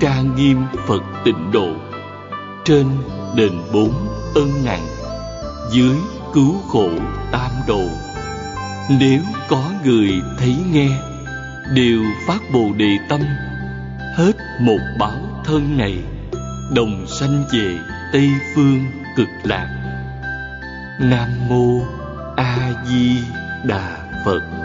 tra nghiêm phật tịnh độ trên đền bốn ân nặng dưới cứu khổ tam độ nếu có người thấy nghe, đều phát bồ đề tâm, hết một báo thân này, đồng sanh về tây phương cực lạc. Nam mô a di đà phật.